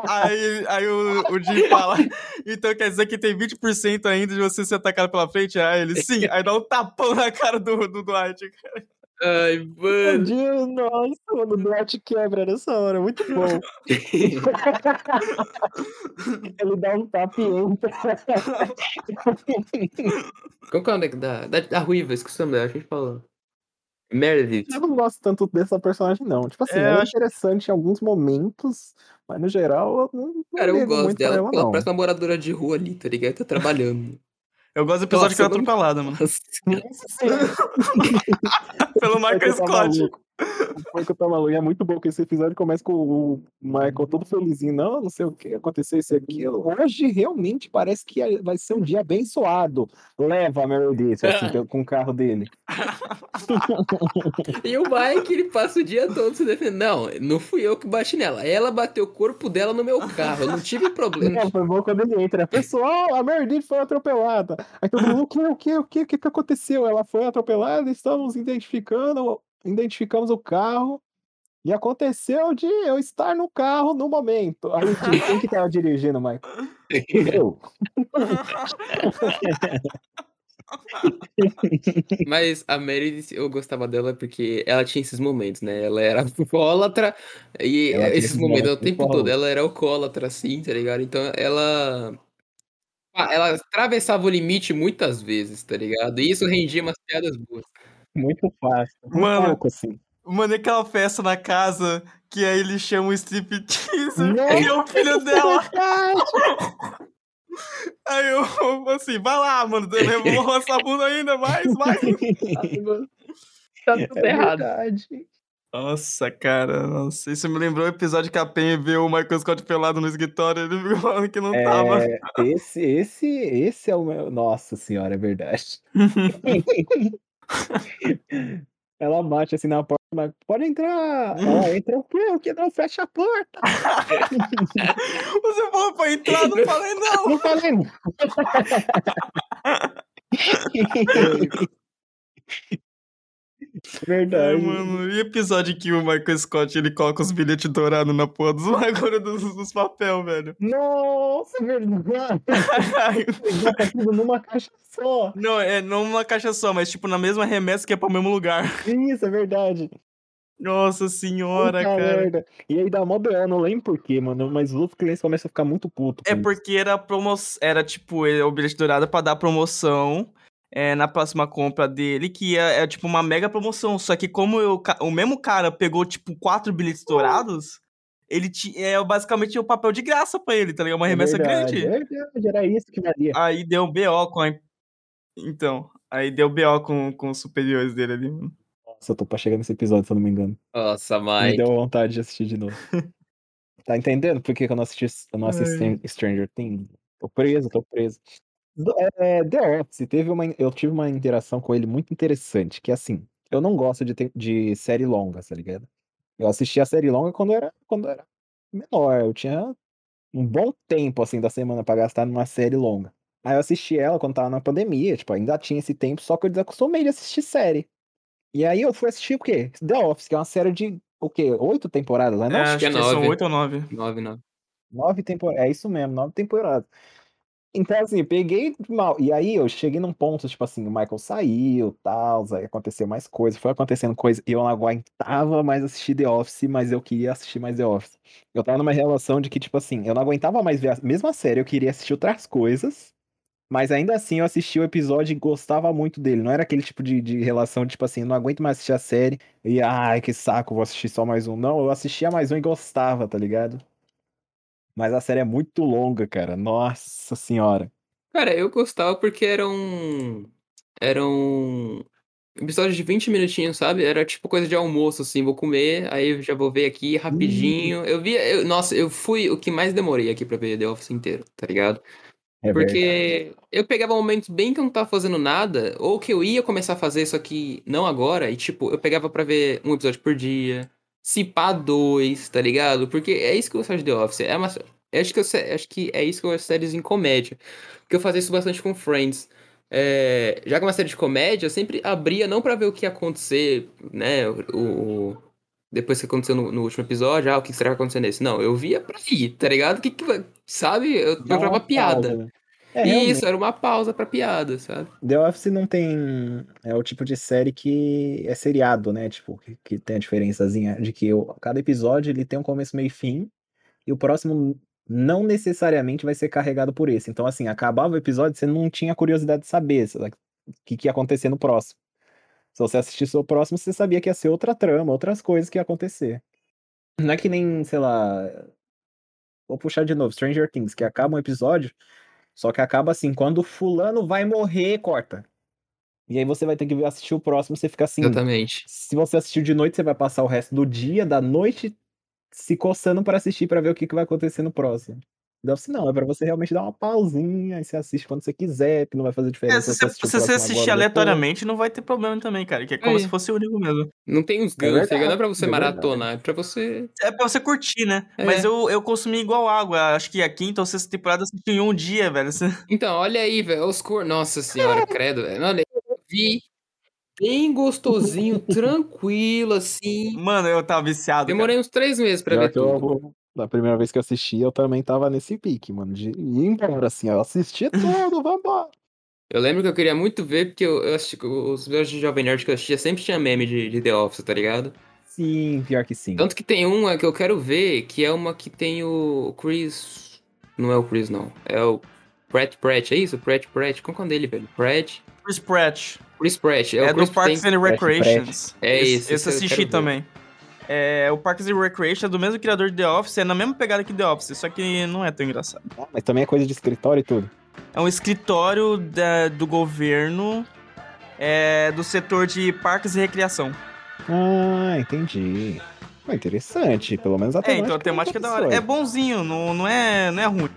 Aí, aí o, o Jim fala: Então quer dizer que tem 20% ainda de você ser atacado pela frente? Aí ele, sim. Aí dá um tapão na cara do, do Dwight. Ai, mano. Deus, nossa, mano, o Dwight quebra nessa hora, muito bom. Ele dá um tapa e entra. Qual que é o nome da, da, da Ruiva? Esqueci o nome dela, a gente falou. Meredith. Eu não gosto tanto dessa personagem, não. Tipo assim, É, ela é acho- interessante em alguns momentos, mas no geral eu não, Cara, eu gosto dela. ela, Ela não. parece uma moradora de rua ali, tá ligado? Tá trabalhando. Eu gosto do episódio Nossa, que ela é atropelada, mano. Pelo Michael tô Scott. Foi que eu tô maluco. E é muito bom que esse episódio começa com o Michael todo felizinho. Não, não sei o que aconteceu isso aquilo. Hoje realmente parece que vai ser um dia abençoado. Leva a Meredith assim, pelo- com o carro dele. E o Mike, ele passa o dia todo se defendendo. Não, não fui eu que bati nela. Ela bateu o corpo dela no meu carro. Eu não tive problema. Não, foi bom quando ele entra. Pessoal, a Meredith foi atropelada. Aí todo mundo, o que, o que, o que, o que aconteceu? Ela foi atropelada, estamos identificando, identificamos o carro. E aconteceu de eu estar no carro no momento. Aí quem- que tava dirigindo, Michael? Eu. Mas a Meredith, eu gostava dela porque ela tinha esses momentos, né? Ela era alcoólatra e Ela esses momentos, o tempo todo, ela era alcoólatra, assim, tá ligado? Então ela. Ah, ela atravessava o limite muitas vezes, tá ligado? E isso rendia umas piadas boas. Muito fácil. Mano, pouco, assim. Mano, e aquela festa na casa que aí ele chama o striptease e é o filho é dela. verdade. Aí eu, assim, vai lá, mano, eu vou rolar essa bunda ainda, mais, mais. Tá tudo É errado. verdade. Nossa, cara, nossa, isso me lembrou o episódio que a Pen vê o Michael Scott pelado no escritório, ele ficou falando que não tava. É, esse, esse, esse é o meu. Nossa senhora, é verdade. Ela bate assim na porta, mas pode entrar. Ela entra o que não fecha a porta? Você falou pra entrar, não falei não. Não falei. não. Verdade. mano, e episódio que o Michael Scott ele coloca os bilhetes dourados na porra dos bagulho dos, dos papel, velho. Nossa, verdade. Bota tudo numa caixa só. não, é numa caixa só, mas tipo na mesma remessa que é pro mesmo lugar. Isso, é verdade. Nossa senhora, Puta cara. merda. E aí dá mó B.O., não lembro porquê, mano, mas os outros clientes começam a ficar muito putos. É porque era promoção, era tipo é, o bilhete dourado pra dar promoção é, na próxima compra dele, que é, é, tipo uma mega promoção. Só que como eu, o mesmo cara pegou tipo quatro bilhetes dourados, ele ti- é basicamente o papel de graça pra ele, tá ligado? Uma remessa grande. É verdade, era isso que valia. Aí deu BO com a. Então, aí deu BO com, com os superiores dele ali, mano. Nossa, eu tô pra chegar nesse episódio, se eu não me engano. Nossa, Me Mike. deu vontade de assistir de novo. tá entendendo por que, que eu não assisti, eu não assisti Ai. Stranger Things? Tô preso, tô preso. É, The Office, teve uma, eu tive uma interação com ele muito interessante, que assim, eu não gosto de, de série longa, tá ligado? Eu assisti a série longa quando eu era, quando era menor, eu tinha um bom tempo, assim, da semana pra gastar numa série longa. Aí eu assisti ela quando tava na pandemia, tipo, ainda tinha esse tempo, só que eu desacostumei de assistir série. E aí eu fui assistir o quê? The Office, que é uma série de, o quê? Oito temporadas, né? É, Não? acho que é são nove. oito ou nove. Nove, nove. Nove temporadas. É isso mesmo, nove temporadas. Então, assim, peguei mal. E aí eu cheguei num ponto, tipo assim, o Michael saiu, tal, aí aconteceu mais coisa, foi acontecendo coisa, e eu não aguentava mais assistir The Office, mas eu queria assistir mais The Office. Eu tava numa relação de que, tipo assim, eu não aguentava mais ver a mesma série, eu queria assistir outras coisas, mas ainda assim eu assisti o episódio e gostava muito dele. Não era aquele tipo de, de relação tipo assim, não aguento mais assistir a série e, ai, que saco, vou assistir só mais um. Não, eu assistia mais um e gostava, tá ligado? Mas a série é muito longa, cara. Nossa senhora. Cara, eu gostava porque era um. Era um. Episódio de 20 minutinhos, sabe? Era tipo coisa de almoço, assim, vou comer, aí já vou ver aqui rapidinho. Eu vi. eu- nossa, eu fui o que mais demorei aqui pra ver The Office inteiro, tá ligado? É verdade. Porque eu pegava momentos bem que eu não tava fazendo nada, ou que eu ia começar a fazer, só que não agora, e tipo, eu pegava pra ver um episódio por dia, se pá dois, tá ligado? Porque é isso que eu gosto de The Office. É uma, acho, que eu, acho que é isso que eu gosto de séries em comédia. Porque eu fazia isso bastante com Friends. É, já que é uma série de comédia, eu sempre abria não pra ver o que ia acontecer, né? O, o- depois que aconteceu no, no último episódio, ah, o que será que vai acontecer nesse? Não, eu via pra ir, tá ligado? Que que Sabe? Eu procurava piada. pausa, É, realmente, Isso, era uma pausa pra piada, sabe? The Office não tem. É o tipo de série que é seriado, né? Tipo, que, que tem a diferençazinha de que o, cada episódio ele tem um começo, meio e fim, e o próximo não necessariamente vai ser carregado por esse. Então, assim, acabava o episódio, você não tinha curiosidade de saber sabe, o que, que ia acontecer no próximo. Se você assistisse o próximo, você sabia que ia ser outra trama, outras coisas que ia acontecer. Não é que nem, sei lá. Vou puxar de novo, Stranger Things, que acaba um episódio, só que acaba assim, quando fulano vai morrer, corta. E aí você vai ter que assistir o próximo, você fica assim. Exatamente. Se você assistiu de noite, você vai passar o resto do dia, da noite, se coçando para assistir, para ver o que, que vai acontecer no próximo. The Office não, é pra você realmente dar uma pausinha, aí você assiste quando você quiser, que não vai fazer É, diferença se você, assistir se você assistir ou depois. aleatoriamente, não vai ter problema também, cara. Que é como Aí. se fosse o único mesmo. Não tem uns É ligado? verdade, Não é pra você é maratonar, é pra você. É pra você curtir, né? É. Mas eu, eu consumi igual água. Acho que a quinta ou sexta temporada eu assisti em um dia, velho. Você- Então, olha aí, velho. Os cor. Nossa senhora, credo, velho. Olha, eu vi bem gostosinho, tranquilo, assim. Mano, eu tava viciado. Demorei uns três meses pra Pior ver que eu- tudo. Da primeira vez que eu assisti, eu também tava nesse pique, mano, de ir embora, assim, eu assistia tudo, vambora. Eu lembro que eu queria muito ver, porque eu, eu assisti, os meus de Jovem Nerd que eu assistia sempre tinha meme de, de The Office, tá ligado? Sim, pior que sim. Tanto que tem uma que eu quero ver, que é uma que tem o Chris. Não é o Chris, não. É o Pratt Pratt, é isso? Pratt Pratt. Qual que é o dele, velho? Pratt. Chris Pratt. Chris Pratt. É, É, o Chris do Parks tem... and Recreations. É esse. esse, Esse assisti também. É, o Parks and Recreation é do mesmo criador de The Office, é na mesma pegada que The Office, só que não é tão engraçado. Ah, mas também é coisa de escritório e tudo. É um escritório da- do governo é, do setor de parques e recreação. Ah, entendi. Ah, interessante. Pelo menos a É, temática. então a temática é da hora. É bonzinho, não, não, é, não é ruim.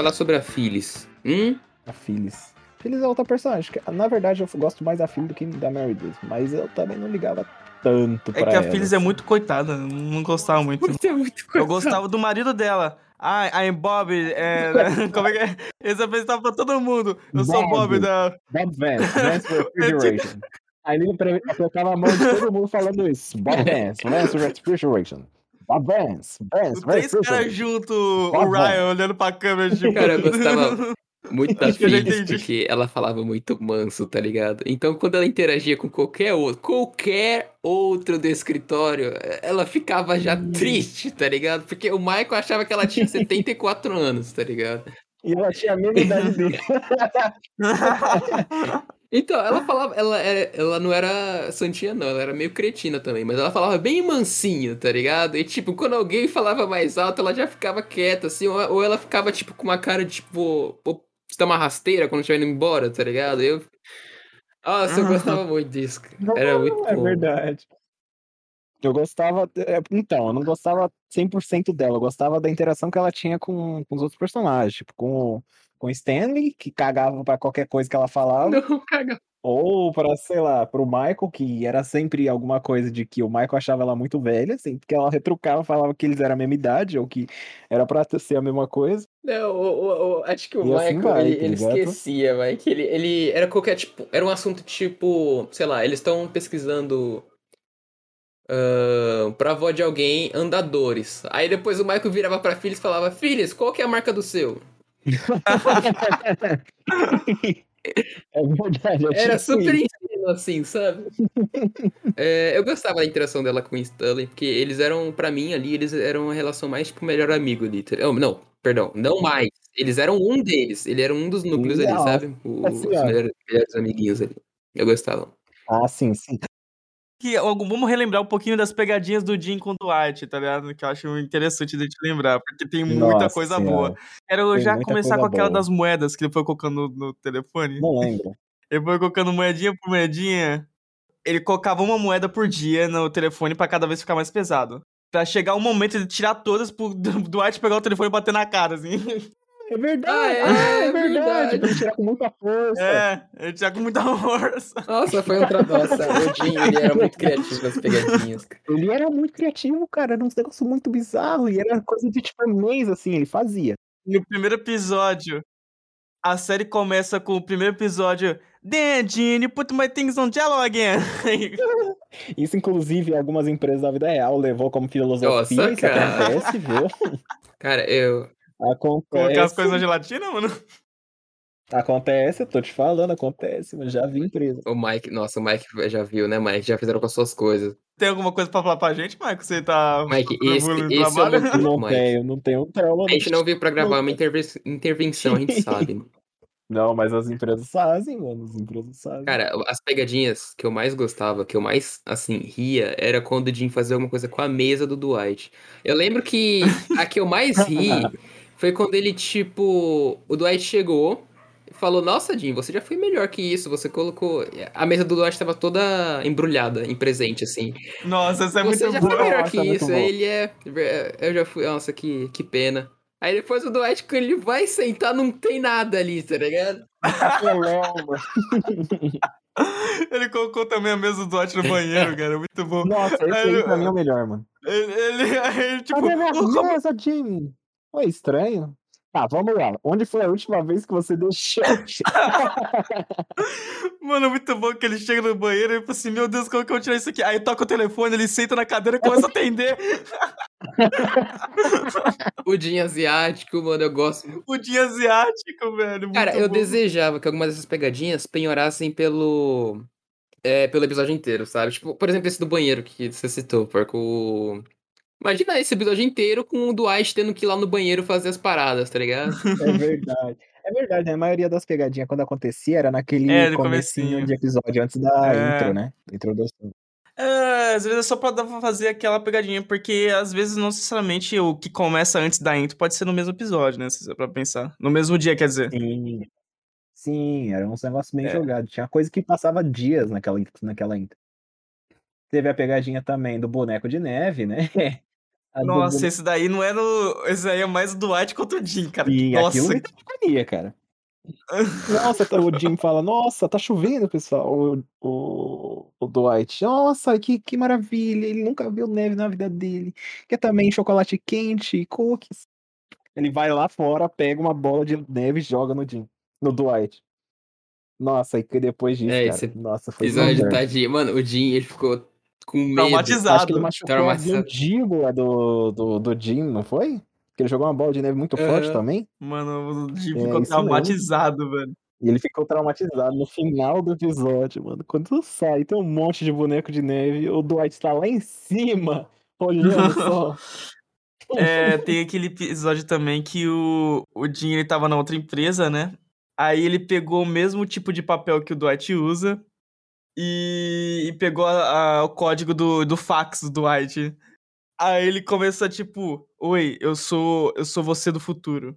Falar sobre a Phyllis. Hum? A Phyllis. Phyllis é outra personagem. que, Na verdade, eu gosto mais da Phyllis do que da Mary Liz. Mas eu também não ligava tanto É pra que a ela, Phyllis é assim. muito coitada, não gostava muito. é muito Eu gostava do marido dela. Ah, I'm Bob. É, como é que é? Eles apresentavam pra todo mundo. Eu sou o Bob Bob. da. Bob Vance, Vance Refrigeration. Aí ele apertava a mão de todo mundo falando isso. Bob Vance, Vance Refrigeration. Bob Vance, Vance Os três caras junto, o Bob Ryan olhando pra câmera, tipo. Cara, eu gostava muito da entendi. porque ela falava muito manso, tá ligado? Então, quando ela interagia com qualquer outro, qualquer outro do escritório, ela ficava já triste, tá ligado? Porque o Michael achava que ela tinha 74 anos, tá ligado? E ela tinha a mesma idade dele. Então, ela falava, ela, era- ela não era santinha, não, ela era meio cretina também, mas ela falava bem mansinho, tá ligado? E tipo, quando alguém falava mais alto, ela já ficava quieta, assim, ou, ou ela ficava, tipo, com uma cara de tipo, pô, você tá uma rasteira quando estiver indo embora, tá ligado? Eu. Nossa, eu gostava muito disso. Era muito É bom. verdade. Eu gostava. é, Então, eu não gostava 100% dela. Eu gostava da interação que ela tinha com, com os outros personagens. Tipo, com, o- com Stanley, que cagava pra qualquer coisa que ela falava. Não. Ou pra, sei lá, pro Michael, que era sempre alguma coisa de que o Michael achava ela muito velha, assim, porque ela retrucava, falava que eles eram a mesma idade, ou que era pra ser a mesma coisa. Não, o, o- acho que o E assim Michael, vai, ele, tá ele esquecia, vai, que ele, ele era qualquer, tipo, era um assunto tipo, sei lá, eles estão pesquisando ahn, pra avó de alguém andadores. Aí depois o Michael virava pra Phyllis e falava, Phyllis, qual que é a marca do seu? É verdade. Era super isso. assim, sabe? É, eu gostava da interação dela com o Stanley, porque eles eram, pra mim, ali, eles eram uma relação mais, tipo, melhor amigo ali. Oh, não, perdão, não mais. Eles eram um deles, ele era um dos núcleos ali, Não, sabe? O- Os assim, ó. melhores, melhores amiguinhos ali. Eu gostava. Ah, sim, sim. Que, vamos relembrar um pouquinho das pegadinhas do Jim com o Dwight, tá ligado? Que eu acho interessante de te lembrar, porque tem muita Nossa coisa Senhora. boa. Quero Tem já começar com aquela boa. das moedas que ele foi colocando no, no telefone. Não lembro. Ele foi colocando moedinha por moedinha. Ele colocava uma moeda por dia no telefone pra cada vez ficar mais pesado. Pra chegar o momento de tirar todas pro Dwight pegar o telefone e bater na cara, assim. É verdade. Ah, é, Ah, é, é verdade. verdade. Pra ele tirar com muita força. É, ele tinha com muita força. Nossa, foi um trabalho. Nossa, o Jim, ele era muito criativo nas pegadinhas. Ele era muito criativo, cara. Era um negócio muito bizarro. E era coisa de tipo mês, assim, ele fazia. No primeiro episódio, a série começa com o primeiro episódio. Then, Gene, put my things on jello again. Isso, inclusive, algumas empresas da vida real levou como filosofia. Nossa, isso cara. acontece, viu? Cara, eu. Colocar as Acontece. coisas na gelatina, mano. Acontece, eu tô te falando, acontece, mas já vi empresa. O Mike. Nossa, o Mike já viu, né, Mike? Já fizeram com as suas coisas. Tem alguma coisa pra falar pra gente, Marco? Você tá. Mike, esse, esse é o Não Mike. tenho, não tenho trauma. A gente não veio pra gravar, é uma interve- intervenção, a gente sabe. Não, mas as empresas fazem, mano. As empresas fazem. Cara, as pegadinhas que eu mais gostava, que eu mais, assim, ria, era quando o Jim fazia alguma coisa com a mesa do Dwight. Eu lembro que a que eu mais ri foi quando ele, tipo, o Dwight chegou e falou: Nossa, Jim, você já foi melhor que isso. Você colocou. A mesa do Dwight tava toda embrulhada em presente, assim. Nossa, isso é você muito já bom. foi melhor Nossa, que é isso. ele é. Eu já fui. Nossa, que, que pena. Aí depois o Dwight, quando ele vai sentar, não tem nada ali, tá ligado? Ele colocou também a mesa do Dwight no banheiro, cara. Muito bom. Nossa, esse Aí aí ele- pra mim é o melhor, mano. Ele, ele, aí ele, tipo, Cadê minha "Ô, como- mesa, Jimmy? Foi estranho. Tá, vamos lá. Onde foi a última vez que você deixou? Mano, muito bom que ele chega no banheiro e fala assim: Meu Deus, como que eu vou tirar isso aqui? Aí toca o telefone, ele senta na cadeira e começa a atender. O Jim asiático, mano, eu gosto. O dia asiático, velho. muito Cara, eu bom. desejava que algumas dessas pegadinhas penhorassem pelo. É, pelo episódio inteiro, sabe? Tipo, por exemplo, esse do banheiro que você citou, porco. O... Imagina esse episódio inteiro com o Dwight tendo que ir lá no banheiro fazer as paradas, tá ligado? É verdade. É verdade, né? A maioria das pegadinhas, quando acontecia, era naquele É, comecinho comecinho. de episódio, antes da É. intro, né? Da introdução. É, às vezes é só pra dar pra fazer aquela pegadinha, porque às vezes não necessariamente o que começa antes da intro pode ser no mesmo episódio, né? Se é pra pensar. No mesmo dia, quer dizer. Sim. Sim, era uns negócios bem É. jogados. Tinha coisa que passava dias naquela, naquela intro. Teve a pegadinha também do boneco de neve, né? A Nossa, esse daí não é no. Esse aí é mais o Dwight contra o Jim, cara. E Nossa, aquilo me dá mania, cara. Nossa, tá- o Jim fala, nossa, tá chovendo, pessoal. O, o, o Dwight, nossa, que, que maravilha. Ele nunca viu neve na vida dele. Quer também chocolate quente e cookies. Ele vai lá fora, pega uma bola de neve e joga no Jim, no Dwight. Nossa, e que depois disso, É, cara, esse nossa, foi. Mano, o Jim, ele ficou com medo. Traumatizado. Acho que ele machucou a mandíbula do, do, do Jim, não foi? Que ele jogou uma bola de neve muito forte Aham. também. Mano, o Jim É, ficou traumatizado, velho. E ele ficou traumatizado no final do episódio, mano. Quando sai, tem um monte de boneco de neve, o Dwight tá lá em cima, olhando só. É, tem aquele episódio também que o, o Jim ele tava na outra empresa, né? Aí ele pegou o mesmo tipo de papel que o Dwight usa e, e pegou a- a- o código do, do fax do Dwight. Aí ele começa tipo, oi, eu sou eu sou você do futuro.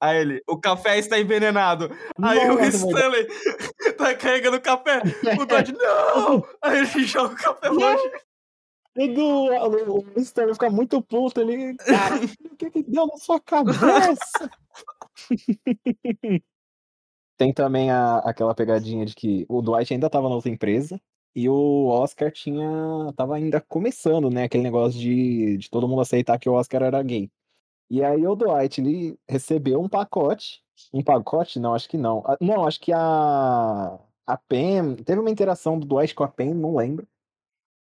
Aí ele, o café está envenenado. Aí o. Stanley tá carregando o café. O Dwight, não! Aí ele joga o café longe. Quando o, o Stanley fica muito puto, ele. Cara, o que que deu na sua cabeça? Tem também a- aquela pegadinha de que o Dwight ainda tava na outra empresa e o Oscar tinha. tava ainda começando, né? Aquele negócio de, de todo mundo aceitar que o Oscar era gay. E aí o Dwight, ele recebeu um pacote. Um pacote? Não, acho que não. Ah, Não, acho que a. A Pam. Teve uma interação do Dwight com a Pam, não lembro.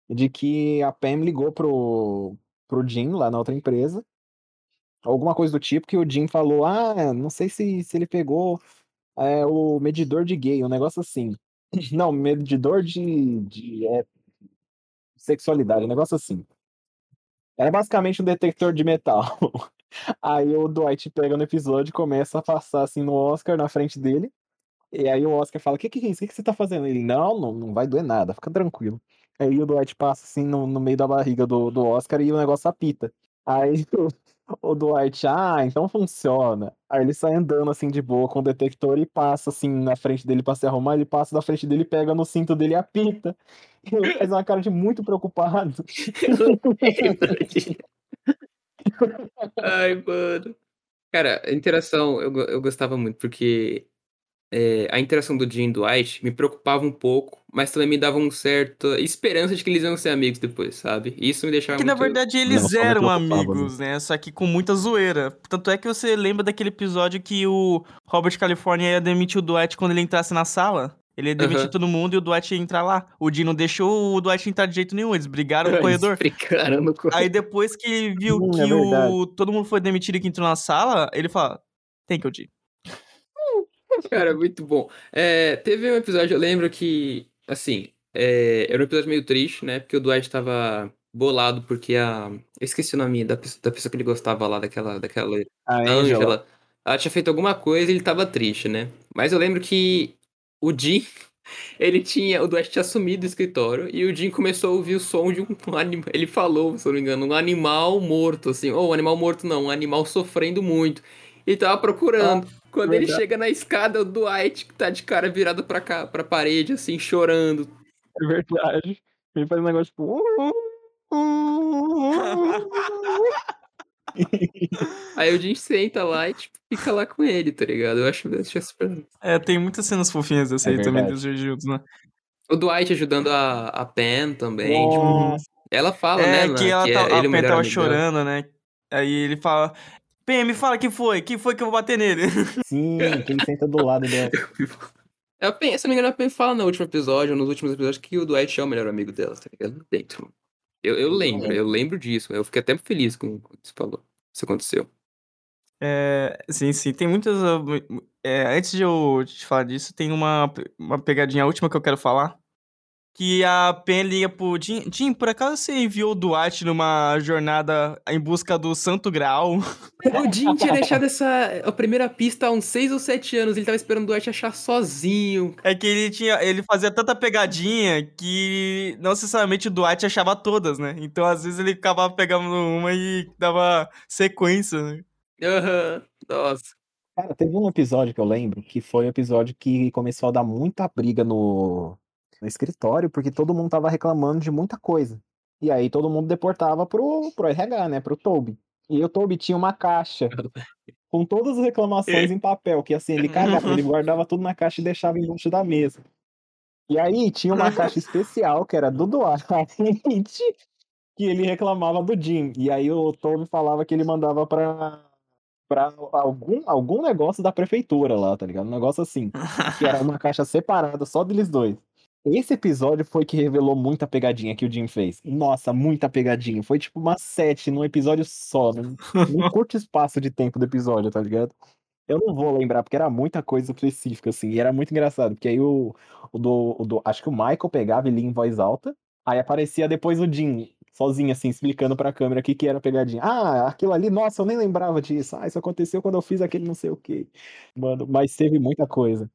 De que a Pam ligou pro, pro Jim lá na outra empresa. Alguma coisa do tipo que o Jim falou: Ah, não sei se, se ele pegou é, o medidor de gay, um negócio assim. Não, medidor de, de é, sexualidade, um negócio assim. Era basicamente um detector de metal. Aí o Dwight pega no episódio e começa a passar assim no Oscar na frente dele. E aí o Oscar fala: O que, que é isso? O que, que você tá fazendo? Ele: Não, não, não vai doer nada, fica tranquilo. Aí o Dwight passa assim no, no meio da barriga do, do Oscar e o negócio apita. Aí o, Dwight, ah, então funciona. Aí ele sai andando assim de boa com o detector e passa assim na frente dele pra se arrumar. Ele passa na frente dele, pega no cinto dele e apita. Ele faz uma cara de muito preocupado. Ai, mano. Cara, a interação eu, eu gostava muito, porque é, a interação do Jim e do Dwight me preocupava um pouco, mas também me dava uma certa esperança de que eles iam ser amigos depois, sabe? E Isso me deixava Que na muito... verdade Não, eles me eram preocupava, amigos, né? Só que com muita zoeira. Tanto é que você lembra daquele episódio que o Robert California ia demitir o Dwight quando ele entrasse na sala? Ele ia demitir Aham. todo mundo e o Dwight ia entrar lá. O Jim não deixou o Dwight entrar de jeito nenhum, eles brigaram no corredor. Explicaram no corredor. Aí depois que ele viu Hum, é que o verdade. todo mundo foi demitido e que entrou na sala, ele fala: Thank you, Jim. Cara, muito bom. É, teve um episódio, eu lembro que, assim, é, era um episódio meio triste, né? Porque o Dwight tava bolado porque a... Eu esqueci o nome da, pessoa- da pessoa que ele gostava lá, daquela, daquela A Angela. Angela. Ela tinha feito alguma coisa e ele tava triste, né? Mas eu lembro que o Jim, ele tinha, o Dwight tinha sumido do escritório e o Jim começou a ouvir o som de um animal. Ele falou, se eu não me engano, um animal morto, assim. Ou um animal morto não, um animal sofrendo muito. E tava procurando. Quando ele verdade. chega na escada, o Dwight tá de cara virado pra cá, pra parede, assim, chorando. É verdade. Ele faz um negócio tipo. Aí o Jim senta lá e tipo, fica lá com ele, tá ligado? Eu acho, eu acho super. É, tem muitas cenas fofinhas dessa É aí também verdade. dos dois juntos, né? O Dwight ajudando a, a Pen também. Nossa. Tipo, ela fala, É, né? que ela que tá, é ele a Pen tava chorando, né? Aí ele fala: Pen, me fala que foi, que foi que eu vou bater nele. Sim, que ele senta do lado dela. É, A Pen, se não me engano, a Pen fala no último episódio, nos últimos episódios, que o Dwight é o melhor amigo dela, tá ligado? Dentro. Eu, eu lembro, eu lembro disso. Eu fiquei até feliz com o que você falou. Isso aconteceu. É, sim, sim, tem muitas. mu- mu- é, antes de eu te falar disso, tem uma, uma pegadinha última que eu quero falar. Que a Pen liga pro Jim. Jim, por acaso você enviou o Dwight numa jornada em busca do Santo Graal? O Jim tinha deixado essa a primeira pista há uns 6 ou 7 anos. Ele tava esperando o Dwight achar sozinho. É que ele tinha. Ele fazia tanta pegadinha que não necessariamente o Dwight achava todas, né? Então, às vezes, ele acabava pegando uma e dava sequência, né? Aham. Nossa. Cara, teve um episódio que eu lembro que foi o episódio que começou a dar muita briga no, no escritório, porque todo mundo tava reclamando de muita coisa. E aí todo mundo deportava pro, pro RH, né? Pro Toby. E o Toby tinha uma caixa com todas as reclamações em papel, que assim, ele cagava, ele guardava tudo na caixa e deixava embaixo da mesa. E aí tinha uma caixa especial, que era do Duarte, que ele reclamava do Jim. E aí o Toby falava que ele mandava pra, pra algum, algum negócio da prefeitura lá, tá ligado? Um negócio assim, que era uma caixa separada só deles dois. Esse episódio foi que revelou muita pegadinha que o Jim fez. Nossa, muita pegadinha. Foi tipo uma sete num episódio só, num, num curto espaço de tempo do episódio, tá ligado? Eu não vou lembrar, porque era muita coisa específica, assim, e era muito engraçado, porque aí o, o, do, o do- Acho que o Michael pegava e lia em voz alta, aí aparecia depois o Jim, sozinho, assim, explicando pra câmera o que, que era pegadinha. Ah, aquilo ali, nossa, eu nem lembrava disso. Ah, isso aconteceu quando eu fiz aquele não sei o quê. Mano, mas teve muita coisa.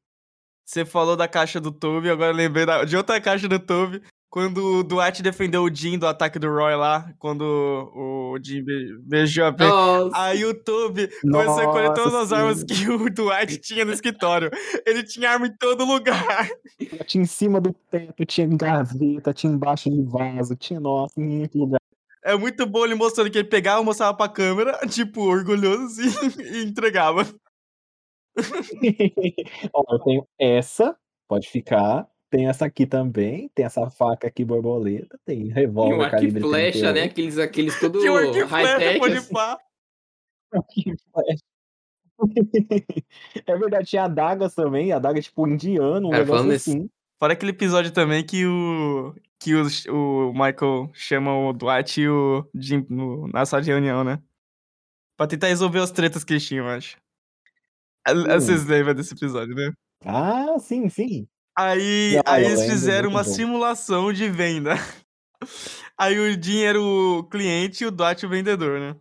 Você falou da caixa do Toby, agora eu lembrei da- de outra caixa do Toby. Quando o Dwight defendeu o Jim do ataque do Roy lá, quando o Jim be- beijou a Pen. Aí o Toby começou a colher todas as armas que o Dwight tinha no escritório. Ele tinha arma em todo lugar. Tinha em cima do teto, tinha em gaveta, tinha embaixo de vaso, tinha, nossa, em muito lugar. É muito bom ele mostrando que ele pegava, mostrava pra câmera, tipo, orgulhoso assim, e entregava. Ó, eu tenho essa, pode ficar. Tem essa aqui também, tem essa faca aqui borboleta, tem E um revólver arco e calibre flecha, né? 38. Aqueles, aqueles todo Tinha um arco e flecha, high-tech. pode assim. pá. É verdade, tinha adagas também, adaga tipo indiano, um Cara, negócio falando nesse- assim. Fora aquele episódio também que o. que o, o Michael chama o Dwight e o Jim no- na sala de reunião, né? Pra tentar resolver as tretas que eles tinham, eu acho. Hum. Vocês lembram desse episódio, né? Ah, sim, sim. Aí, Não, aí eles lembro, fizeram uma bom. simulação de venda. Aí o Jim era o cliente e o Dwight o vendedor, né?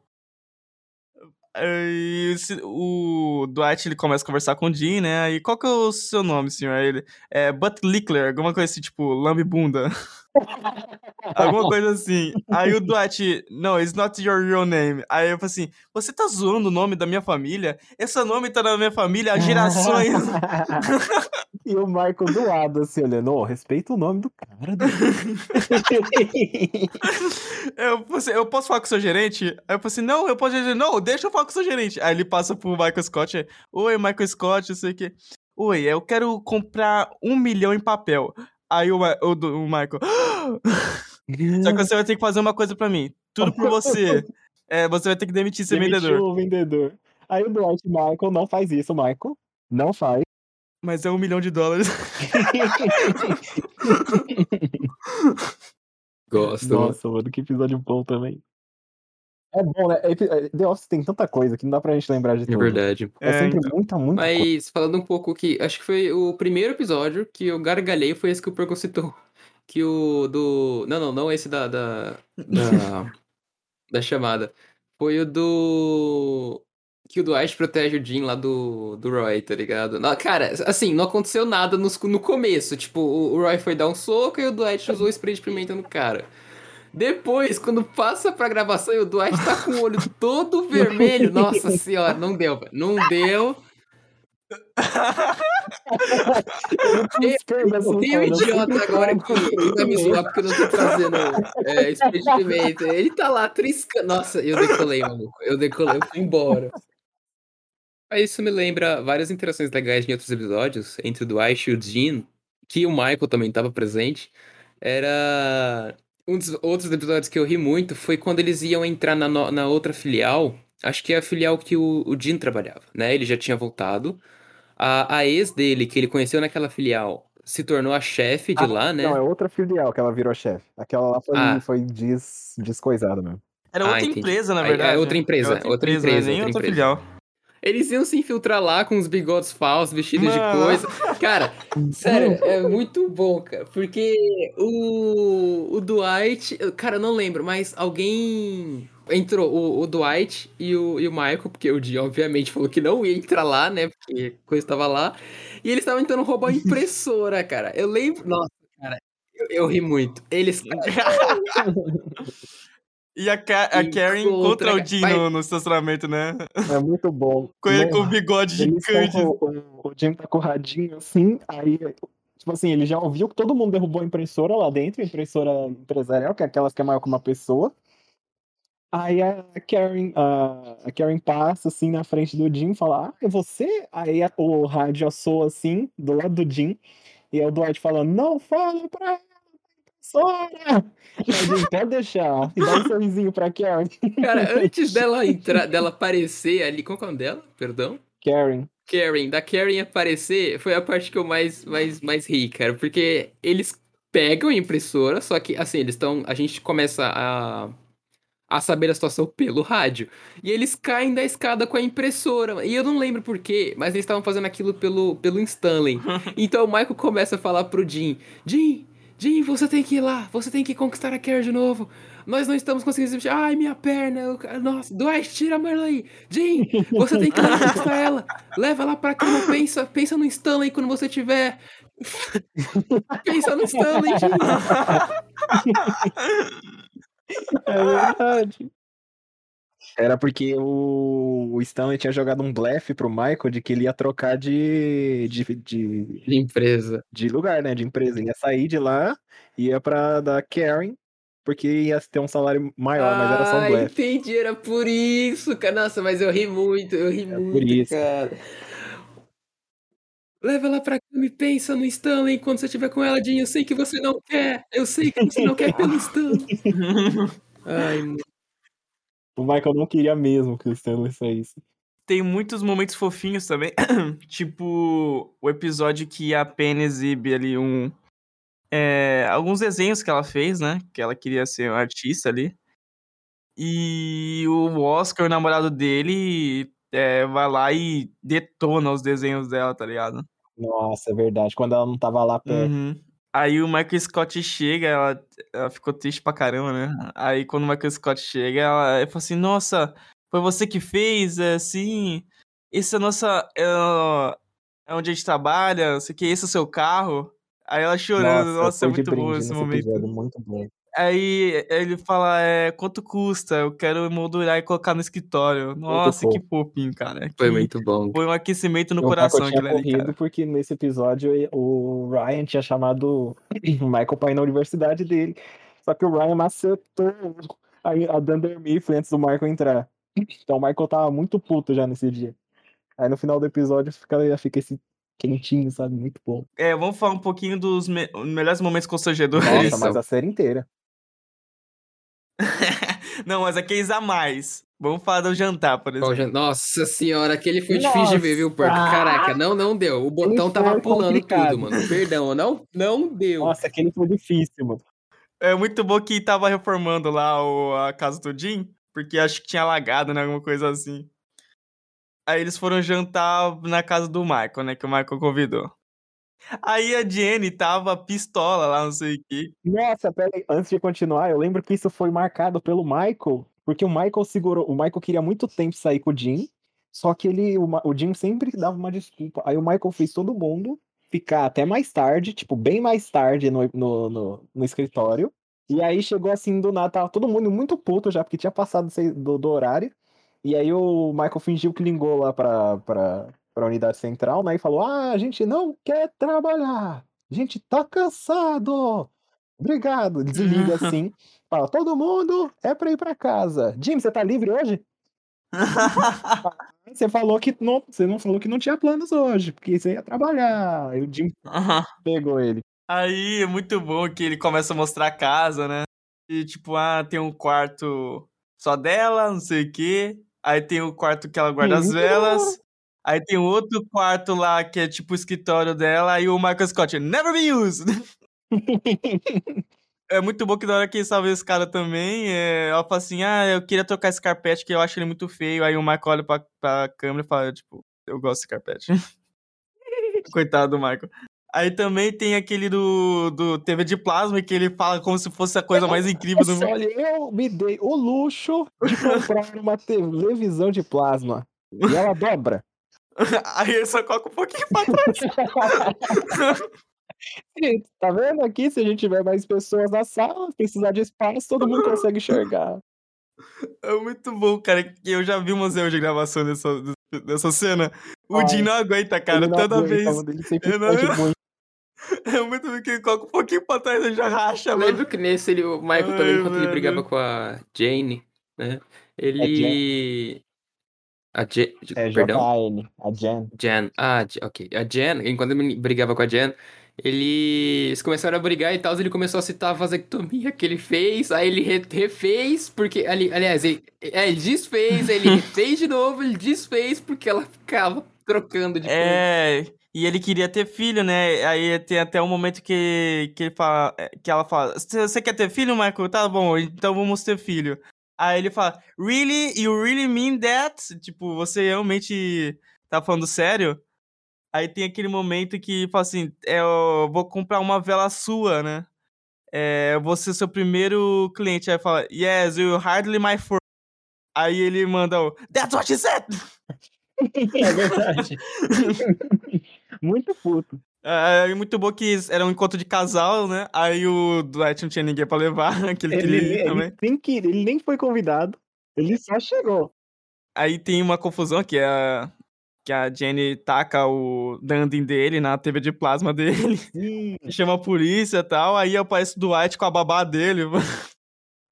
Aí o Dwight ele começa a conversar com o Jim, né? Aí qual que é o seu nome, senhor? Aí ele é Butt Lickler, alguma coisa assim, tipo, lambe bunda. alguma coisa assim. Aí o Dwight, no, it's not your real name. Aí eu falei assim, você tá zoando o nome da minha família? Esse nome tá na minha família há gerações. e o Michael do lado, assim, olhando, ô, respeita o nome do cara. né?" Eu, assim, eu posso falar com o seu gerente? Aí eu falei assim, não, eu posso dizer, não, deixa eu falar com o seu gerente. Aí ele passa pro Michael Scott, oi, Michael Scott, não sei o quê. Oi, eu quero comprar um milhão em papel. Aí o, o, o Michael, só que você vai ter que fazer uma coisa pra mim, tudo por você. É, você vai ter que demitir esse Demitiu vendedor. o vendedor. Aí o Dwight Michael não faz isso, Michael. Não faz. Mas é um milhão de dólares. Gosto. Nossa, mano, que episódio bom também. É bom, né? Epi- é, The Office tem tanta coisa que não dá pra gente lembrar de É tudo. verdade. É, É, sempre então. muita, muita coisa. Mas falando um pouco que. Acho que foi o primeiro episódio que eu gargalhei foi esse que o Perco citou. Que o do. Não, não, não esse da. Da, da, da chamada. Foi o do. Que o Dwight protege o Jim lá do, do Roy, tá ligado? Não, cara, assim, não aconteceu nada nos- no, começo. Tipo, o, o Roy foi dar um soco e o Dwight usou o spray de pimenta no cara. Depois, quando passa pra gravação e o Dwight tá com o olho todo vermelho. Nossa senhora, não deu, velho. Não deu. Tem um idiota "Assim, agora que vai me zoar porque eu não tô trazendo é, de pimenta. Ele tá lá triscando. Nossa, eu decolei, maluco. Eu decolei, eu fui embora. Mas isso me lembra várias interações legais em outros episódios entre o Dwight e o Jean. que o Michael também estava presente, era um dos outros episódios que eu ri muito foi quando eles iam entrar na, na outra filial. Acho que é a filial que o, o Jim trabalhava, né? Ele já tinha voltado. A, a ex dele, que ele conheceu naquela filial, se tornou a chefe de Ah, lá, né? Não, é outra filial que ela virou chefe. Aquela lá foi, Ah. foi des, descoisada mesmo. Era Ah, outra entendi. empresa, na Aí- é verdade. outra né? empresa, É outra né? empresa, nem outra outra empresa. filial. Eles iam se infiltrar lá com os bigodes falsos, vestidos de Mano. coisa. Cara, sério, é muito bom, cara. Porque o, o Dwight. Cara, eu não lembro, mas alguém. Entrou o, o Dwight e o, e o Michael, porque o Jim, obviamente, falou que não ia entrar lá, né? Porque a coisa estava lá. E eles estavam tentando roubar a impressora, cara. Eu lembro. Nossa, cara, eu, eu ri muito. Eles. E a, Ka a Karen encontra Encontra- o Jim no, no estacionamento, né? É muito bom. Com ele com o bigode gigante. o, o Jim tá com o radinho assim, aí, tipo assim, ele já ouviu que todo mundo derrubou a impressora lá dentro, a impressora empresarial, que é aquelas que é maior que uma pessoa. Aí a Karen, a, a Karen passa assim na frente do Jim e fala: Ah, é você? Aí o rádio soa assim, do lado do Jim, e aí o Dwight fala: Não fala pra Jim, pode deixar, e dá um sorrisinho pra Karen. Cara, antes dela entrar, dela aparecer ali. Qual que é o nome dela? Perdão? Karen. Karen, da Karen aparecer, foi a parte que eu mais, mais, mais ri, cara. Porque eles pegam a impressora, só que, assim, eles estão. A gente começa a. A saber a situação pelo rádio. E eles caem da escada com a impressora. E eu não lembro porquê, mas eles estavam fazendo aquilo pelo, pelo Stanley. Então o Michael começa a falar pro Jim: Jim, Jim, você tem que ir lá, você tem que conquistar a Karen de novo. Nós não estamos conseguindo. Ai, minha perna. eu- Nossa, Dwight, tira a Marley. Jim, você tem que ir lá conquistar ela. Leva ela pra cama, pensa, pensa no Stanley quando você tiver. pensa no Stanley, Jim. É verdade. Era porque o, o Stanley tinha jogado um blefe pro Michael de que ele ia trocar de, de, de, De empresa. de lugar, né? De empresa. Ia sair de lá, ia pra da Karen, porque ia ter um salário maior, mas era só um Ah, blefe. entendi, era por isso, cara. Nossa, mas eu ri muito, eu ri É muito, por isso. cara. Leva ela pra cama e pensa no Stanley quando você estiver com ela, Jim. Eu sei que você não quer. Eu sei que você não quer pelo Stanley. Ai, mano. O Michael não queria mesmo que o Stanley saísse. Tem muitos momentos fofinhos também. tipo, o episódio que a Penny exibe ali um. é, alguns desenhos que ela fez, né? Que ela queria ser uma artista ali. E o Oscar, o namorado dele, é, vai lá e detona os desenhos dela, tá ligado? Nossa, é verdade. Quando ela não tava lá perto. Uhum. Aí o Michael Scott chega, ela, ela ficou triste pra caramba, né? Aí quando o Michael Scott chega, ela, ela fala assim, nossa, foi você que fez, é assim, esse é a nossa, é, é onde a gente trabalha, não sei o que, esse é o seu carro. Aí ela chorando, nossa, é foi de muito bom esse momento. episódio, muito bom. Aí ele fala, é, quanto custa? Eu quero moldurar e colocar no escritório. Nossa, que fofinho, cara. Foi Que- muito bom. Foi um aquecimento no o coração Michael tinha aquilo ali, corrido cara. porque nesse episódio o Ryan tinha chamado o Michael pra ir na universidade dele. Só que o Ryan macetou a, a Dunder Mifflin antes do Michael entrar. Então o Michael tava muito puto já nesse dia. Aí no final do episódio fica, fica esse quentinho, sabe? Muito bom. É, vamos falar um pouquinho dos me- melhores momentos constrangedores. Nossa, mas a série inteira. Não, mas aqueles a mais. Vamos falar do jantar, por exemplo. Nossa senhora, aquele foi difícil de ver, viu, Porco? Nossa! Caraca, não, não deu. O botão tava pulando complicado. tudo, mano. Perdão, não, não deu. Nossa, aquele foi difícil, mano. É muito bom que tava reformando lá o- a casa do Jim, porque acho que tinha alagado, né? Alguma coisa assim. Aí eles foram jantar na casa do Michael, né? Que o Michael convidou. Aí a Jenny tava pistola lá, não sei o quê. Nossa, pera aí, antes de continuar, eu lembro que isso foi marcado pelo Michael, porque o Michael segurou, o Michael queria muito tempo sair com o Jim, só que ele, o, o Jim sempre dava uma desculpa. Aí o Michael fez todo mundo ficar até mais tarde, tipo, bem mais tarde no, no, no, no escritório. E aí chegou assim do nada, tava todo mundo muito puto já, porque tinha passado do, do horário. E aí o Michael fingiu que ligou lá pra, pra, pra unidade central, né? E falou: Ah, a gente não quer trabalhar, a gente tá cansado. Obrigado. Desliga assim. Fala, todo mundo é pra ir pra casa. Jim, você tá livre hoje? Você falou que não, você não falou que não tinha planos hoje, porque você ia trabalhar. Aí o Jim pegou ele. Aí é muito bom que ele começa a mostrar a casa, né? E tipo, ah, tem um quarto só dela, não sei o quê. Aí tem o quarto que ela guarda as velas. Aí tem outro quarto lá que é tipo o escritório dela. E o Michael Scott, never been used. é muito bom que na hora que ele salva esse cara também, é, ela fala assim: Ah, eu queria trocar esse carpete que eu acho ele muito feio. Aí o Michael olha pra, pra câmera e fala: Tipo, eu gosto desse carpete. Coitado do Michael. Aí também tem aquele do, do TV de plasma, que ele fala como se fosse a coisa mais incrível do mundo. Olha, eu me dei o luxo de comprar uma televisão de plasma. E ela dobra. Aí ele só coloca um pouquinho pra trás. tá vendo aqui? Se a gente tiver mais pessoas na sala, precisar de espaço, todo mundo consegue enxergar. É muito bom, cara. Eu já vi umas erros de gravação dessa, dessa cena. O Ai, não aguenta, cara. Toda aguenta, vez. Ele sempre não... muito. É muito bom que ele coloca um pouquinho pra trás e já racha, Eu lembro que nesse ele, o Michael Ai, também, quando ele brigava com a Jane, né? Ele. É a Jen. É, Perdão? A Jen. Jen. Ah, ok. A Jen, enquanto ele brigava com a Jen, eles começaram a brigar e tal, ele começou a citar a vasectomia que ele fez, aí ele refez, porque, ali, aliás, ele, é, ele desfez, aí ele refez de novo, ele desfez, porque ela ficava trocando de É, coisa. e ele queria ter filho, né, aí tem até um momento que, que, ele fala, que ela fala, você quer ter filho, Michael? Tá bom, então vamos ter filho. Aí ele fala, really? You really mean that? Tipo, você realmente tá falando sério? Aí tem aquele momento que fala assim: é, eu vou comprar uma vela sua, né? É, ser seu primeiro cliente. Aí fala: Yes, you hardly my first. Aí ele manda o That's what she said! É verdade. muito puto. É, é, muito bom que era um encontro de casal, né? Aí o Dwight não tinha ninguém pra levar, que ele, ele queria ir também. Ele nem, queria, ele nem foi convidado, ele só chegou. Aí tem uma confusão que é a, que a Jenny taca o Dandin dele na TV de plasma dele. chama a polícia e tal. Aí aparece o Dwight com a babá dele.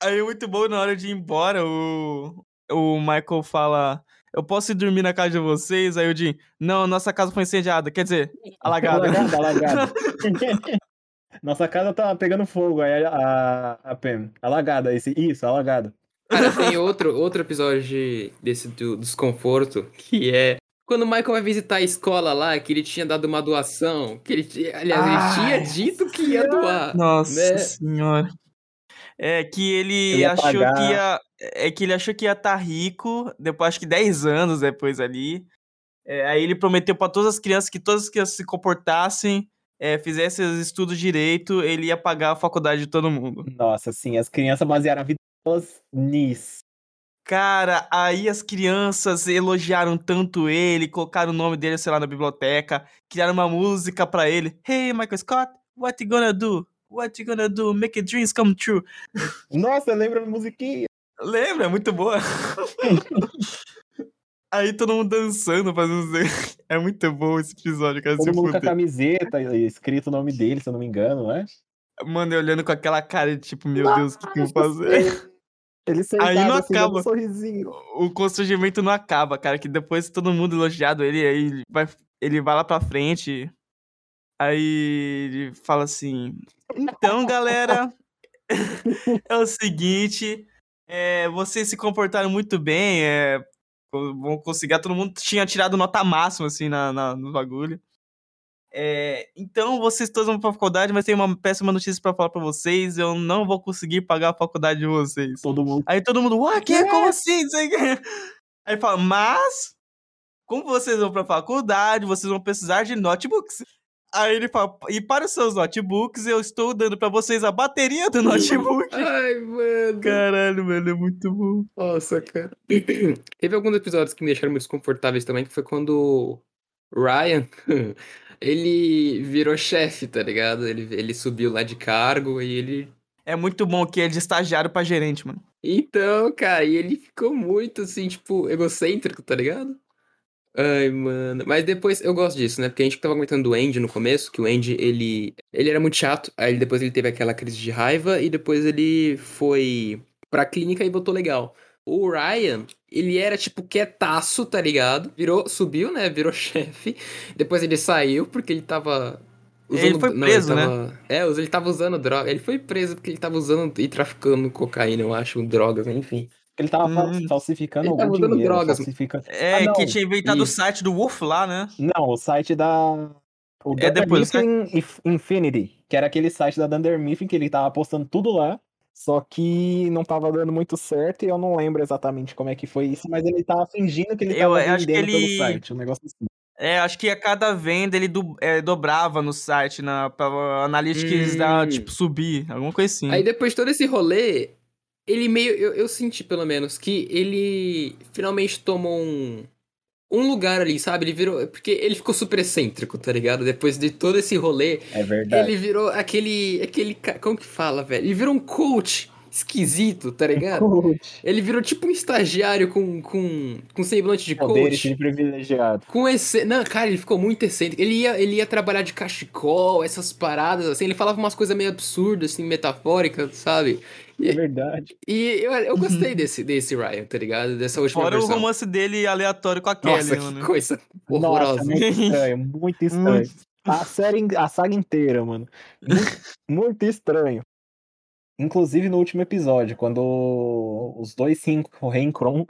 Aí é muito bom na hora de ir embora. O, o Michael fala: Eu posso ir dormir na casa de vocês? Aí o Jim: Não, nossa casa foi incendiada. Quer dizer, alagada. alagada, alagada. nossa casa tá pegando fogo. Aí a, a, a Pam: Alagada. Esse, isso, alagada. Cara, tem outro, outro episódio de, desse do desconforto que é quando o Michael vai visitar a escola lá, que ele tinha dado uma doação, que ele, aliás, Ai, ele tinha dito que ia doar. Nossa né? senhora. É que ele achou pagar. que ia. É que ele achou que ia estar tá rico, depois acho que 10 anos depois ali. É, aí ele prometeu para todas as crianças que todas as crianças se comportassem, é, fizessem os estudos direito, ele ia pagar a faculdade de todo mundo. Nossa, sim, as crianças basearam a vida nisso. Cara, aí as crianças elogiaram tanto ele, colocaram o nome dele, sei lá, na biblioteca, criaram uma música pra ele. Hey, Michael Scott, what you gonna do? What you gonna do? Make your dreams come true. Nossa, lembra a musiquinha? Lembra, é muito boa. aí todo mundo dançando, fazendo. É muito bom esse episódio, cara. Todo mundo com a camiseta, escrito o nome dele, se eu não me engano, não é? Mano, eu olhando com aquela cara de tipo, meu Deus, o que, que eu vou fazer? Ele aí não assim, acaba. Um sorrisinho. O constrangimento não acaba, cara. Que depois todo mundo elogiado ele, aí vai, ele vai lá pra frente. Aí ele fala assim: Então, galera, é o seguinte. É, vocês se comportaram muito bem. É, vão conseguir. Todo mundo tinha tirado nota máxima, assim, na, na, no bagulho. É, então, vocês todos vão pra faculdade, mas tem uma péssima notícia para falar para vocês. Eu não vou conseguir pagar a faculdade de vocês. Todo mundo. Aí todo mundo, ué, que? Como assim? Aí fala, mas, como vocês vão pra faculdade, vocês vão precisar de notebooks. Aí ele fala, e para os seus notebooks, eu estou dando para vocês a bateria do notebook. Ai, mano. Caralho, mano, é muito bom. Nossa, cara. Teve alguns episódios que me deixaram muito desconfortáveis também, que foi quando Ryan ele virou chefe, tá ligado? Ele, ele subiu lá de cargo e ele. É muito bom que é de estagiário pra gerente, mano. Então, cara, e ele ficou muito assim, tipo, egocêntrico, tá ligado? Ai, mano. Mas depois eu gosto disso, né? Porque a gente tava comentando do Andy no começo, que o Andy, ele, ele era muito chato. Aí depois ele teve aquela crise de raiva e depois ele foi pra clínica e voltou legal. o Ryan, ele era tipo quietaço, tá ligado? Virou, subiu, né? Virou chefe. Depois ele saiu porque ele tava. Usando, ele foi preso, não, ele né? tava, É, ele tava usando droga. Ele foi preso porque ele tava usando e traficando cocaína, eu acho, drogas, enfim. Ele tava Hum. falsificando Ele algum tava usando dinheiro, drogas. falsifica... É, Ah, que tinha inventado o Isso. site do Wolf lá, né? Não, o site da... O É Dunder depois, Mifflin Inf- Infinity, que era aquele site da Dunder Mifflin que ele tava postando tudo lá, só que não tava dando muito certo e eu não lembro exatamente como é que foi isso, mas ele tava fingindo que ele Eu tava acho que vendendo pelo ele- site, um negócio assim. É, acho que a cada venda ele do- é, dobrava no site, na, pra analytics dar, Hum. tipo, subir, alguma coisa assim. Aí depois de todo esse rolê, ele meio. Eu, eu senti, pelo menos, que ele finalmente tomou um. Um lugar ali, sabe? Ele virou. Porque ele ficou super excêntrico, tá ligado? Depois de todo esse rolê, É verdade. ele virou aquele. aquele. Como que fala, velho? Ele virou um coach esquisito, tá ligado? Coach. Ele virou tipo um estagiário com. com, com semblante de Poderes coach. de privilegiado. Com esse. Não, cara, ele ficou muito excêntrico. Ele ia, ele ia trabalhar de cachecol, essas paradas, assim. Ele falava umas coisas meio absurdas, assim, metafóricas, sabe? É verdade. E eu, eu gostei desse, desse Ryan, tá ligado? Dessa última Fora o versão. romance dele aleatório com a Nossa, Kelly, que mano. coisa Nossa, horrorosa. muito estranho, muito estranho. A série, a saga inteira, mano. Muito, muito estranho. Inclusive no último episódio, quando os dois se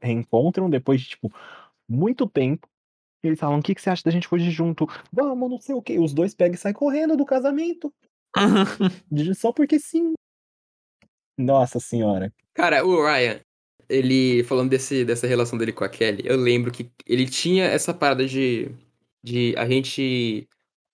reencontram depois de, tipo, muito tempo. Eles falam, o que, que você acha da gente fugir junto? Vamos, não sei o quê. Os dois pegam e saem correndo do casamento. Só porque sim. Nossa senhora. Cara, o Ryan, ele, falando desse, dessa relação dele com a Kelly, eu lembro que ele tinha essa parada de, de a gente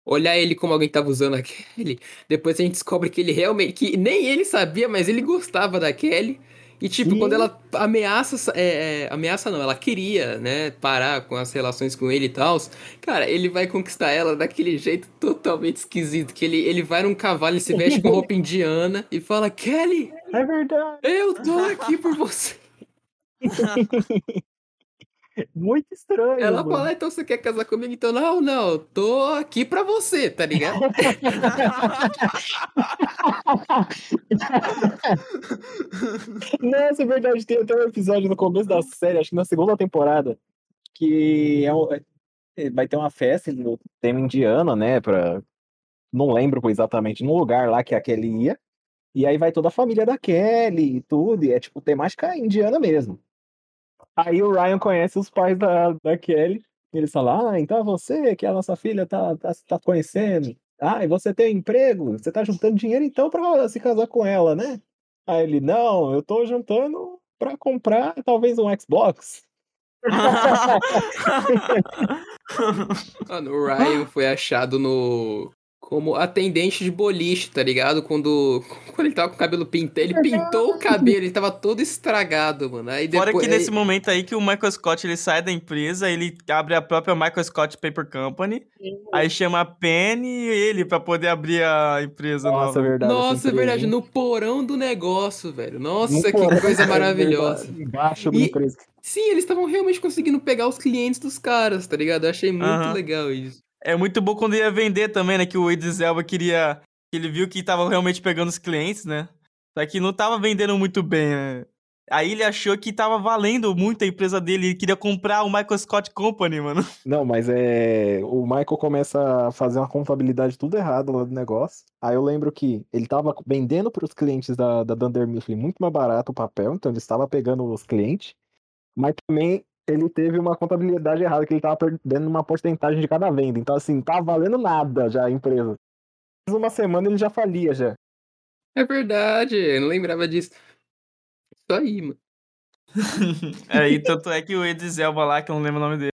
olhar ele como alguém que tava usando a Kelly. Depois a gente descobre que ele realmente, que nem ele sabia, mas ele gostava da Kelly. E, tipo, Sim. quando ela ameaça, é, é, ameaça não, ela queria, né, parar com as relações com ele e tal, cara, ele vai conquistar ela daquele jeito totalmente esquisito, que ele, ele vai num cavalo e se veste com roupa indiana e fala, Kelly, É verdade. eu tô aqui por você. Muito estranho. Ela mano. fala, "Ah, então você quer casar comigo? Então, não, não, tô aqui pra você, tá ligado? Nossa, é verdade. Tem até um episódio no começo da série, acho que na segunda temporada, que é um- é- vai ter uma festa no tema indiano, né? Pra, não lembro exatamente, num lugar lá que a Kelly ia. E aí vai toda a família da Kelly e tudo, e é tipo temática indiana mesmo. Aí o Ryan conhece os pais da, da Kelly, e eles falam: Ah, então é você que a nossa filha tá, tá, tá conhecendo. Ah, e você tem emprego? Você tá juntando dinheiro então pra se casar com ela, né? Aí ele, não, eu tô juntando pra comprar talvez um Xbox. Mano, o Ryan foi achado no. Como atendente de boliche, tá ligado? Quando, quando ele tava com o cabelo pintado. Ele pintou o cabelo, ele tava todo estragado, mano. Aí Fora depois. que nesse momento aí que o Michael Scott ele sai da empresa, ele abre a própria Michael Scott Paper Company, aí chama a Penny e ele pra poder abrir a empresa Nossa, é nova. verdade. Nossa, é verdade, no porão do negócio, velho. No Nossa, que porão, coisa é maravilhosa. verdade, Embaixo da empresa. Sim, eles estavam realmente conseguindo pegar os clientes dos caras, tá ligado? Eu achei muito legal isso. É muito bom quando ia vender também, né? Que o Idris Elba queria. que Ele viu que tava realmente pegando os clientes, né? Só que não tava vendendo muito bem, né? Aí ele achou que tava valendo muito a empresa dele. Ele queria comprar o Michael Scott Company, mano. Não, mas é. O Michael começa a fazer uma contabilidade tudo errado lá do negócio. Aí eu lembro que ele tava vendendo para os clientes da, da Dunder Mifflin muito mais barato o papel, então ele estava pegando os clientes. Mas também ele teve uma contabilidade errada, que ele tava perdendo uma porcentagem de cada venda. Então, assim, não tava valendo nada já a empresa. Mais uma semana ele já falia já. É verdade, eu não lembrava disso. Isso aí, mano. Aí, tanto é que o Idris Elba lá, que eu não lembro o nome dele,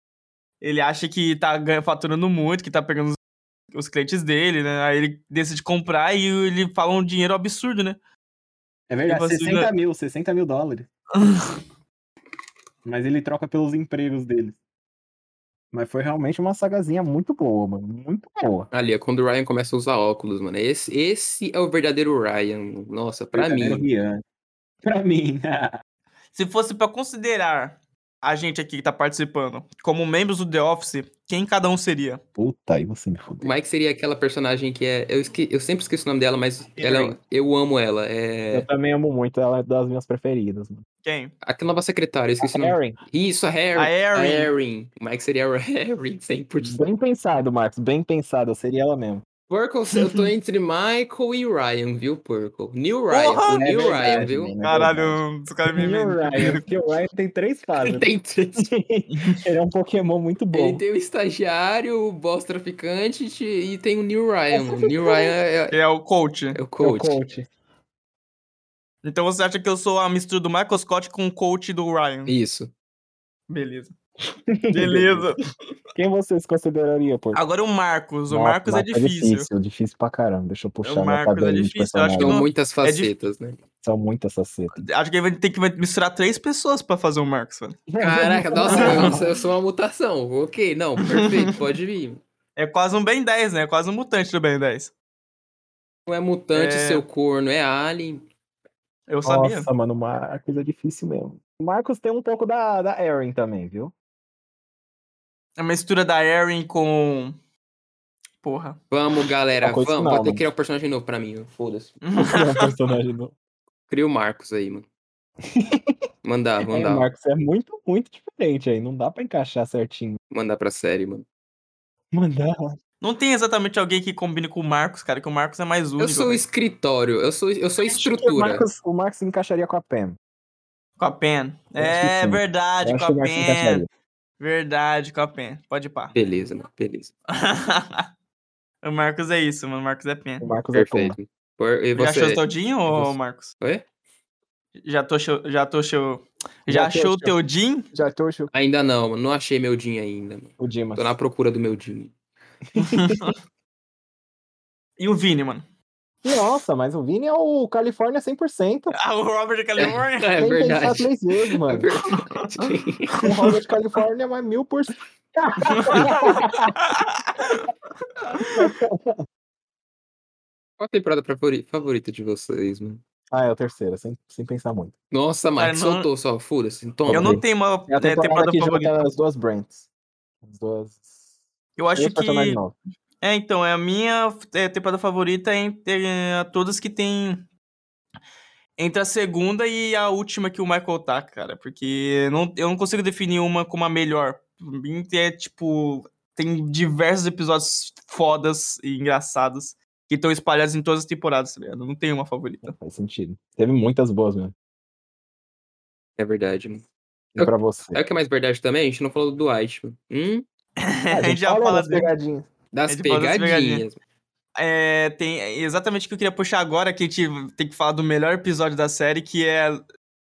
ele acha que tá faturando muito, que tá pegando os, os clientes dele, né? Aí ele decide comprar e ele fala um dinheiro absurdo, né? É verdade, Tipo assim, 60 né? mil, 60 mil dólares. Mas ele troca pelos empregos dele. Mas foi realmente uma sagazinha muito boa, mano. Muito boa. Ali, é quando o Ryan começa a usar óculos, mano. Esse, esse é o verdadeiro Ryan. Nossa, pra Verdadeiro mim. Rian. Pra mim. Se fosse pra considerar a gente aqui que tá participando, como membros do The Office, quem cada um seria? Puta, aí você me O fudeu. Mike seria aquela personagem que é. Eu, esque- eu sempre esqueço o nome dela, mas ela, Erin. eu amo ela. Eu É. também amo muito, ela é das minhas preferidas. Mano. Quem? Aquela nova secretária, eu esqueci o nome. Erin, Isso, a Harry. A Erin. Erin. O Mike seria a Harry, 100%. bem pensado, Marcos, bem pensado, seria ela mesmo. Purple, eu tô entre Michael e Ryan, viu, Purple? Neil Ryan, Porra! o Neil É verdade, Ryan, viu? é Caralho, os caras me. Neil Ryan, porque o Ryan tem três fases. Tem três. Ele é um Pokémon muito bom. Ele tem o estagiário, o boss traficante e tem o Neil Ryan. mano. Neil Ryan é, É o coach. é o É o coach. coach. Então você acha que eu sou a mistura do Michael Scott com o coach do Ryan? Isso. Beleza. Beleza. Quem vocês considerariam, pô? Agora o Marcos. O Nossa, Marcos é difícil. difícil, difícil pra caramba. Deixa eu puxar O minha Marcos é difícil, acho que São não- muitas é dif- facetas, né? São muitas facetas. Acho que ele vai ter que misturar três pessoas pra fazer o Marcos, mano. Caraca, nossa, eu, eu sou uma mutação. Ok, não, perfeito, pode vir. É quase um Ben 10, né? É quase um mutante do Ben 10. Não é mutante, É. seu corno, é alien. Eu sabia. Nossa, mano, o Marcos é difícil mesmo. O Marcos tem um pouco da, da Erin também, viu? A mistura da Erin com. Porra. Vamos, galera, vamos. Vou ter que criar um personagem novo pra mim, foda-se. É um personagem novo. Cria o Marcos aí, mano. Mandar, É, mandar. o Marcos é muito, muito diferente aí. Não dá pra encaixar certinho. Mandar pra série, mano. Mandar. Não tem exatamente alguém que combine com o Marcos, cara, que o Marcos é mais único. Eu sou velho. escritório, eu sou, eu sou O estrutura. Marcos, o Marcos encaixaria com a Pam. Com a Pen. Eu É verdade, Eu com a o Pen. Verdade, com a Pen. Pode ir pá. Beleza, mano, beleza. o Marcos é isso, mano. O Marcos é Pen. O Marcos é? Perfeito. Por, e Já achou você? todinho, ô você? Marcos? Oi? Já tô show. Já tô show. Já, Já achou o tô teu Jim? Já trouxe Ainda não, mano. Não achei meu Jim ainda, mano. o Dimas. Tô na procura do meu Jim. E o Vini, mano? Nossa, mas o Vini é o Califórnia 100%. Ah, o Robert de Califórnia? É Sem pensar verdade. três vezes, É mano. verdade. O Robert Califórnia é mais mil por cento. Qual a temporada favori- favorita de vocês, mano? Ah, é o terceiro, sem, sem pensar muito. Nossa, Mike, Cara, não- soltou só. Foda-se. Toma. Eu não tenho uma É a né, temporada, temporada que favorita. as duas Brents. As duas. Eu acho que. novos. É, então, é a minha é, temporada favorita entre é, todas que tem. Entre a segunda e a última que o Michael tá, cara. Porque não, eu não consigo definir uma como a melhor. É tipo. Tem diversos episódios fodas e engraçados que estão espalhados em todas as temporadas, tá ligado? Não tem uma favorita. Faz sentido. Teve muitas boas mesmo. É verdade, mano. E pra você. Sabe o que é mais verdade também? A gente não falou do Dwight, mano. Hum? Ah, a gente já fala das dele. pegadinhas. Das falou das pegadinhas. É, tem é exatamente o que eu queria puxar agora, que a gente tem que falar do melhor episódio da série, que é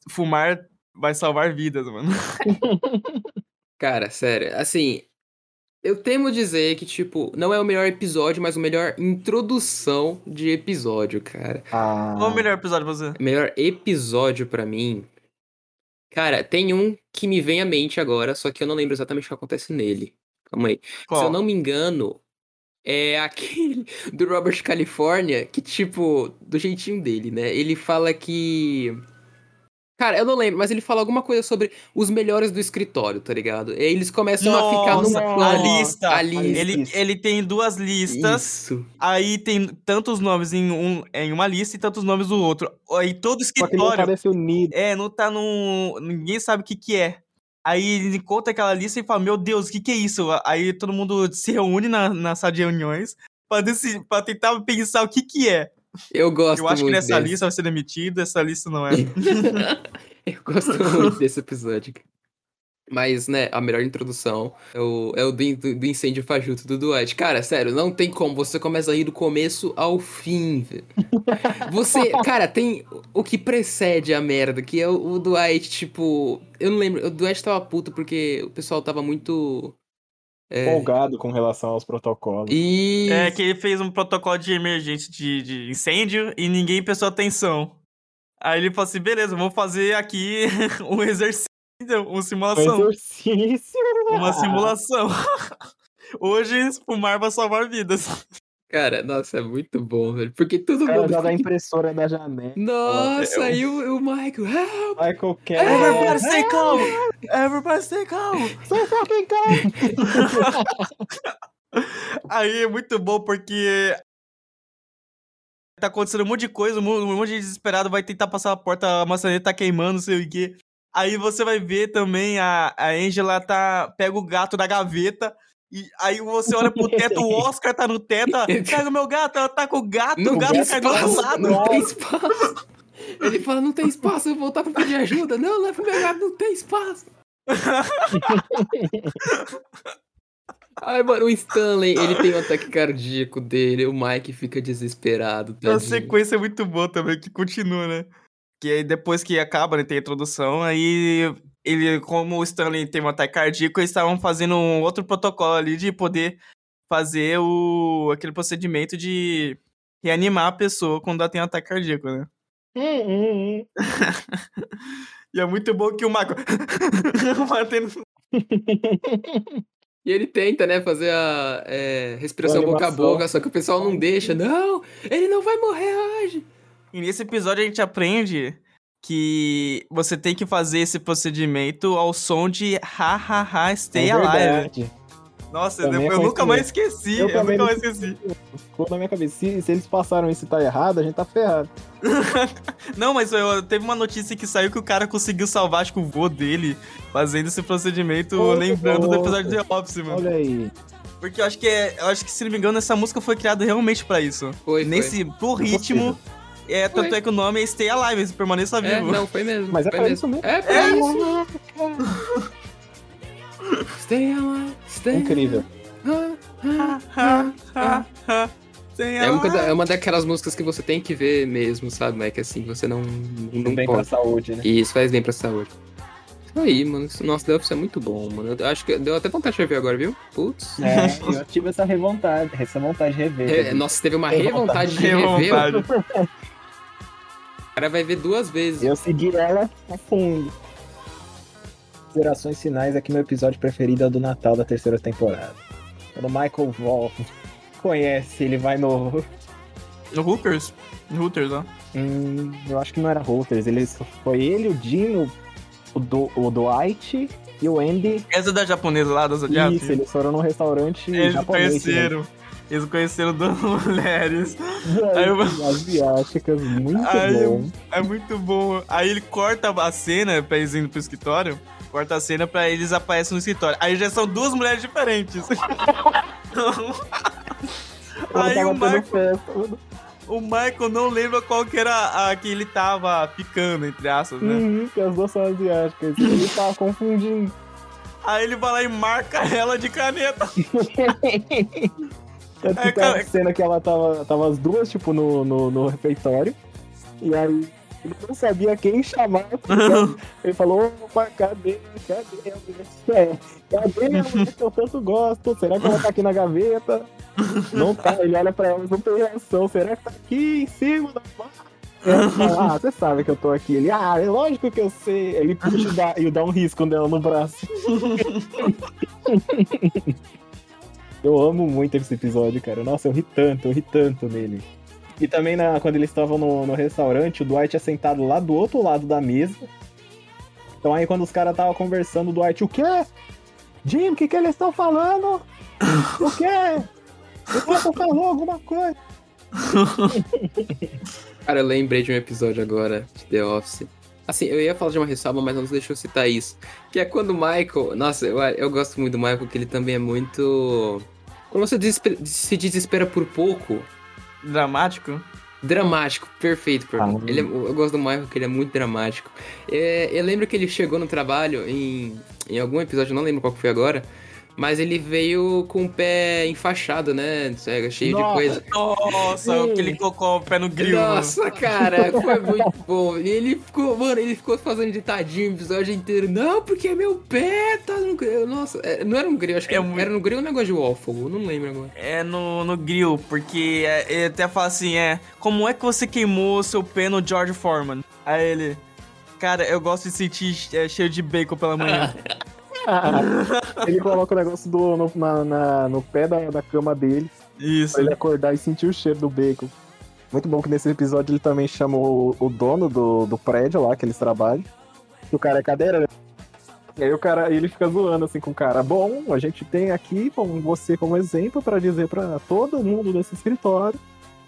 fumar vai salvar vidas, mano. Cara, sério, assim, eu temo dizer que, tipo, não é o melhor episódio, mas o melhor introdução de episódio, cara. Ah, Qual é o melhor episódio pra você? Melhor episódio pra mim. Cara, tem um que me vem à mente agora, só que eu não lembro exatamente o que acontece nele. Calma aí. Qual? Se eu não me engano, é aquele do Robert California, que, tipo, do jeitinho dele, né? Ele fala que. Cara, eu não lembro, mas ele fala alguma coisa sobre os melhores do escritório, tá ligado? E eles começam a ficar Nossa, plano. a lista. A lista. Ele, ele tem duas listas, Isso. aí tem tantos nomes em, um, em uma lista e tantos nomes no outro. Aí todo Só que não escritório. parece unido. É, não tá no. Ninguém sabe o que que é. Aí ele conta aquela lista e fala: Meu Deus, o que que é isso? Aí todo mundo se reúne na, na sala de reuniões pra, deci- pra tentar pensar o que que é. Eu gosto Eu acho que nessa desse. lista vai ser demitido, essa lista não é. Eu gosto muito desse episódio. Mas, né, a melhor introdução é o, é o do, do incêndio fajuto do Dwight. Cara, sério, não tem como. Você começa a rir do começo ao fim, velho. Você, cara, tem o que precede a merda, que é o, o Dwight, tipo. Eu não lembro. O Dwight tava puto porque o pessoal tava muito. É, Folgado com relação aos protocolos. e. É que ele fez um protocolo de emergência de, de incêndio e ninguém prestou atenção. Aí ele falou assim: beleza, vamos fazer aqui um exercício, uma Um simulação. exercício. Uma simulação. Hoje, fumar vai salvar vidas. Cara, nossa, é muito bom, velho. Porque todo cara mundo. joga a impressora da janela. Nossa, aí o, o Michael. Help! Michael Caine. Everybody stay calm! Everybody stay calm! So fucking calm! Aí é muito bom porque tá acontecendo um monte de coisa, um um monte de desesperado vai tentar passar a porta, a maçaneta tá queimando, não sei o quê. Aí você vai ver também a, a Angela tá pega o gato da gaveta e aí você olha pro teto, o Oscar tá no teto, ela, pega o meu gato, ela tá com o gato, Não o gato cagou espaço, assado. não tem espaço. Ele fala, não tem espaço, eu vou voltar pra pedir ajuda. Não, leva meu gato, não tem espaço. Ai, mano, o Stanley, ele tem um ataque cardíaco dele, o Mike fica desesperado. A tadinho. sequência é muito boa também, que continua, né? Que aí depois que acaba, né, tem a introdução, aí ele, como o Stanley tem um ataque cardíaco, eles estavam fazendo um outro protocolo ali de poder fazer o aquele procedimento de reanimar a pessoa quando ela tem um ataque cardíaco, né? Hum, hum, hum. E é muito bom que o Michael batendo E ele tenta, né, fazer a é, respiração boca a boca, só que o pessoal não deixa. Não, ele não vai morrer hoje. E nesse episódio a gente aprende que você tem que fazer esse procedimento ao som de ha ha ha stay É alive. verdade. Nossa, eu, eu nunca mais esqueci. Eu Eu, também nunca não mais esqueci. Ficou na minha cabeça. Se, se eles passaram isso e tá errado, a gente tá ferrado. Não, mas eu, teve uma notícia que saiu que o cara conseguiu salvar, acho que o vô dele, fazendo esse procedimento, lembrando do episódio de The Office, mano. Olha aí. Porque eu acho que é, eu acho que, se não me engano, essa música foi criada realmente pra isso. Foi, foi. Nesse, pro ritmo. É, tanto Foi. é que o nome é Stay Alive, permaneça É, vivo. não, foi mesmo. Mas é foi pra mesmo. isso mesmo. É pra isso. Stay alive, stay Incrível. ha, ha. Stay É uma, da- é uma daquelas músicas que você tem que ver mesmo, sabe, Mike? Assim, você não, não Bem pra pode. saúde, né? Isso faz bem pra saúde. Isso aí, mano. Nossa, The Office é muito bom, mano. Eu acho que deu até vontade de rever agora, viu? Putz. É, eu tive essa revontade, essa vontade de rever. É, nossa, teve uma Revontade. revontade de rever. Cara vai ver duas vezes. Eu segui ela a fundo. Considerações finais aqui no episódio preferido é o do Natal da terceira temporada. Quando o Michael volta, conhece, ele vai no. No Hookers? No Hooters, ó. Hum, eu acho que não era Hooters. Ele, foi ele, o Dino, o, do, o Dwight e o Andy. Essa da japonesa lá, da Zodiac? Isso, eles foram num restaurante Eles japonês. né? conheceram. Eles conheceram duas mulheres. Aí eu- Asiáticas, muito Aí bom. É muito bom. Aí ele corta a cena pra eles irem pro escritório. Corta a cena pra eles aparecem no escritório. Aí já são duas mulheres diferentes. Aí o Michael, o Michael não lembra qual que era a que ele tava picando, entre aspas, né? Uhum, que as duas são asiáticas. Ele tava confundindo. Aí ele vai lá e marca ela de caneta. Tanto É, que uma cara- cena que ela tava, tava as duas, tipo, no, no, no refeitório. E aí ele não sabia quem chamar. Ele falou, opa, cadê? Cadê a mulher? É, cadê a mulher que eu tanto gosto? Será que ela tá aqui na gaveta? Não tá, ele olha pra ela, não tem reação. Será que tá aqui em cima da barra? Fala, Ah, você sabe que eu tô aqui. Ele, ah, é lógico que eu sei. Ele puxa e dá, e dá um risco dela no braço. Eu amo muito esse episódio, cara. Nossa, eu ri tanto, eu ri tanto nele. E também na, quando eles estavam no, no restaurante, o Dwight é sentado lá do outro lado da mesa. Então aí quando os caras estavam conversando, o Dwight, o quê? Jim, o que, que eles estão falando? O quê? O Michael falou alguma coisa. Cara, eu lembrei de um episódio agora de The Office. Assim, eu ia falar de uma ressalva, mas não deixa eu citar isso. Que é quando o Michael. Nossa, eu, eu gosto muito do Michael, porque ele também é muito. Quando você se desespera por pouco, Dramático. dramático, perfeito. Ah. Ele é- eu gosto do Michael, porque ele é muito dramático. É, eu lembro que ele chegou no trabalho em, em algum episódio, não lembro qual que foi agora. Mas ele veio com o pé enfaixado, né? É, Cheio de Nossa. coisa. Nossa, Hum. que ele colocou o pé no grilo. mano. Nossa, cara, foi muito bom. E ele ficou, mano, ele ficou fazendo ditadinho o episódio inteiro. Não, porque meu pé tá no grill. Nossa, é, não era no grill, acho que É era, muito- era no grill ou um negócio de waffle, eu não lembro agora. É no, no grill, porque é, ele até fala assim, é, como é que você queimou seu pé no George Foreman? Aí ele, cara, eu gosto de sentir é, cheio de bacon pela manhã. Ele coloca o negócio do, no, na- na- no pé da, da cama dele. Isso. Pra ele acordar e sentir o cheiro do bacon. Muito bom que nesse episódio ele também chamou o, o dono do, do prédio lá que eles trabalham. Que o cara é cadeira, né? E aí o cara, ele fica zoando assim com o cara. Bom, a gente tem aqui bom, você como exemplo para dizer para todo mundo nesse escritório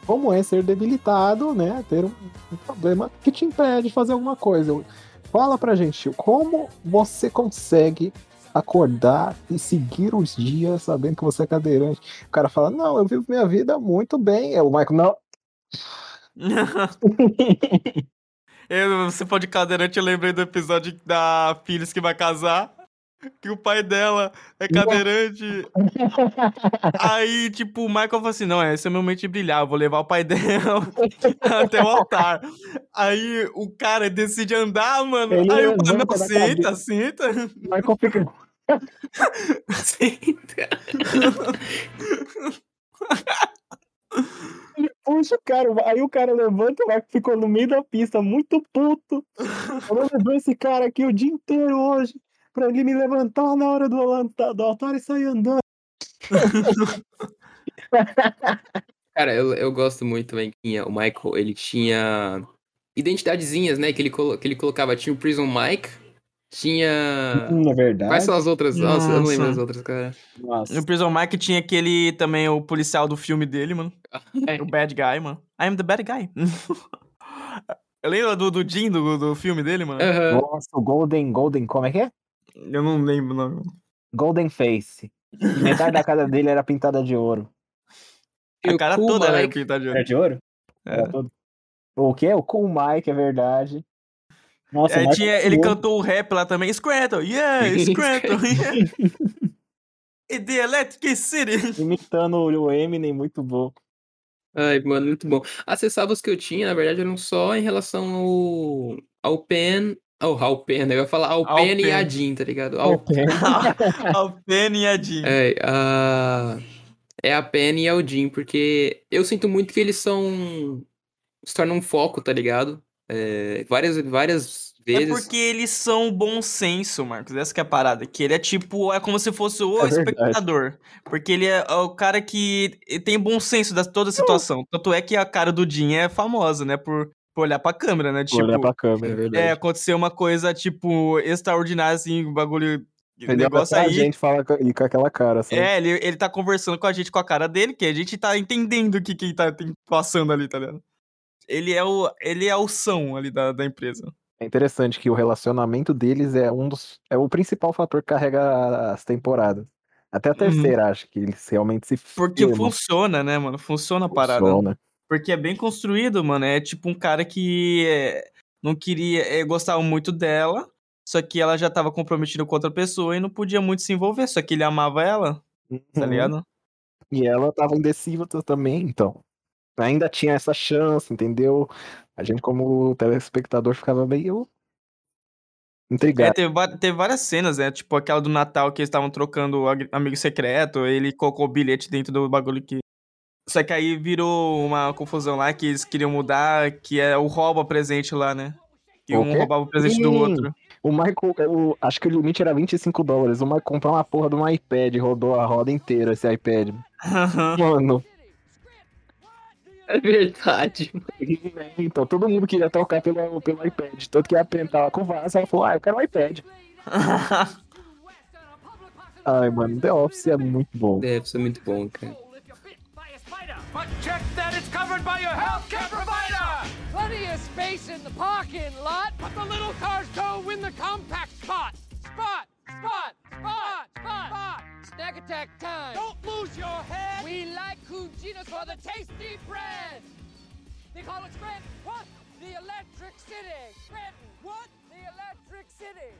como é ser debilitado, né? Ter um, um problema que te impede de fazer alguma coisa. Fala pra gente, como você consegue acordar e seguir os dias sabendo que você é cadeirante? O cara fala, não, eu vivo minha vida muito bem. É o Michael, não. Eu, você pode cadeirante, eu lembrei do episódio da Filhos que vai casar. Que o pai dela é cadeirante. Aí, tipo, o Michael fala assim: não, esse é meu momento de brilhar, eu vou levar o pai dela até o altar. Aí o cara decide andar, mano. Ele Aí o levanta não, senta, senta. Michael fica. Ele puxa o cara, aí o cara levanta, o Michael ficou no meio da pista, muito puto. Eu levei esse cara aqui o dia inteiro hoje pra ele me levantar na hora do, alanta- do altar e sair andando. Cara, eu, eu gosto muito também que o Michael, ele tinha identidadezinhas, né, que ele, que ele colocava. Tinha o Prison Mike, tinha... Na verdade. Quais são as outras? Nossa, eu não lembro Nossa. das outras, cara. Nossa. No Prison Mike tinha aquele também, o policial do filme dele, mano. É. O bad guy, mano. I am the bad guy. Eu lembro do, do Jim, do, do filme dele, mano. Aham. Nossa, o Golden, Golden, como é que é? Eu não lembro o nome. Golden Face. Metade da casa dele era pintada de ouro. E A o cara Cool toda era pintada de Era ouro. de ouro? É. Era todo. O quê? O Cool Mike, é verdade. Nossa, Michael tinha, ele cantou o rap lá também. Scranton, yeah, Scranton, yeah. E The Electric City. Imitando o Eminem, muito bom. Ai, mano, muito bom. As ressalvas que eu tinha, na verdade, eram só em relação ao, ao Pen. Ao, ao Pen, né? Eu ia falar ao, Ao Pen e Pen. a Jean, tá ligado? Ao, Ao Penny e a Jean. é, a, é a Pen e ao Jean, porque eu sinto muito que eles são. se tornam um foco, tá ligado? É, várias, várias É vezes. porque eles são bom senso, Marcos. Essa que é a parada. Que ele é tipo, é como se fosse o É verdade. espectador. Porque ele é o cara que tem bom senso de toda a situação. Tanto é que a cara do Jim é famosa, né? Por, por olhar pra câmera, né? Tipo, olhar pra É câmera. verdade. É, aconteceu uma coisa, tipo, extraordinária, assim, um bagulho. Ele negócio a aí. gente fala com, e com aquela cara, sabe? É, ele, ele tá conversando com a gente com a cara dele, que a gente tá entendendo o que, que tá passando ali, tá ligado? Ele é o, ele é o são ali da, da empresa. É interessante que o relacionamento deles é um dos. É o principal fator que carrega as temporadas. Até a Uhum. terceira, acho que eles realmente se Porque firmam, funciona, né, mano? Funciona a parada. funciona. Porque é bem construído, mano. É tipo um cara que é, não queria. É, gostava muito dela, só que ela já tava comprometida com outra pessoa e não podia muito se envolver. Só que ele amava ela, tá Uhum. ligado? E ela tava indecisa também, então. Ainda tinha essa chance, entendeu? A gente, como telespectador, ficava meio É, intrigado. teve, va- teve várias cenas, né? Tipo aquela do Natal que eles estavam trocando amigo secreto, ele colocou o bilhete dentro do bagulho que. Só que aí virou uma confusão lá que eles queriam mudar, que é o rouba presente lá, né? Que O um quê? roubava o presente do Sim. outro. O Michael, o, acho que o limite era 25 dólares. O Michael comprou uma porra de um iPad, rodou a roda inteira esse iPad. Mano, É verdade. então todo mundo queria trocar pelo, pelo iPad. Tanto que a Pen tava com o Vasa, ela falou, ah, eu quero um iPad. Ai, mano, The Office é muito bom. Deve ser muito bom, cara. But check that it's covered by your healthcare provider. Plenty of space in the parking lot. But the little cars go win the compact spot. Spot, Spot! Spot! Spot! Spot! Snack attack time! Don't lose your head! We like Cuginos for the tasty bread! They call it Bread. What? The Electric City! Bread. What? The Electric City!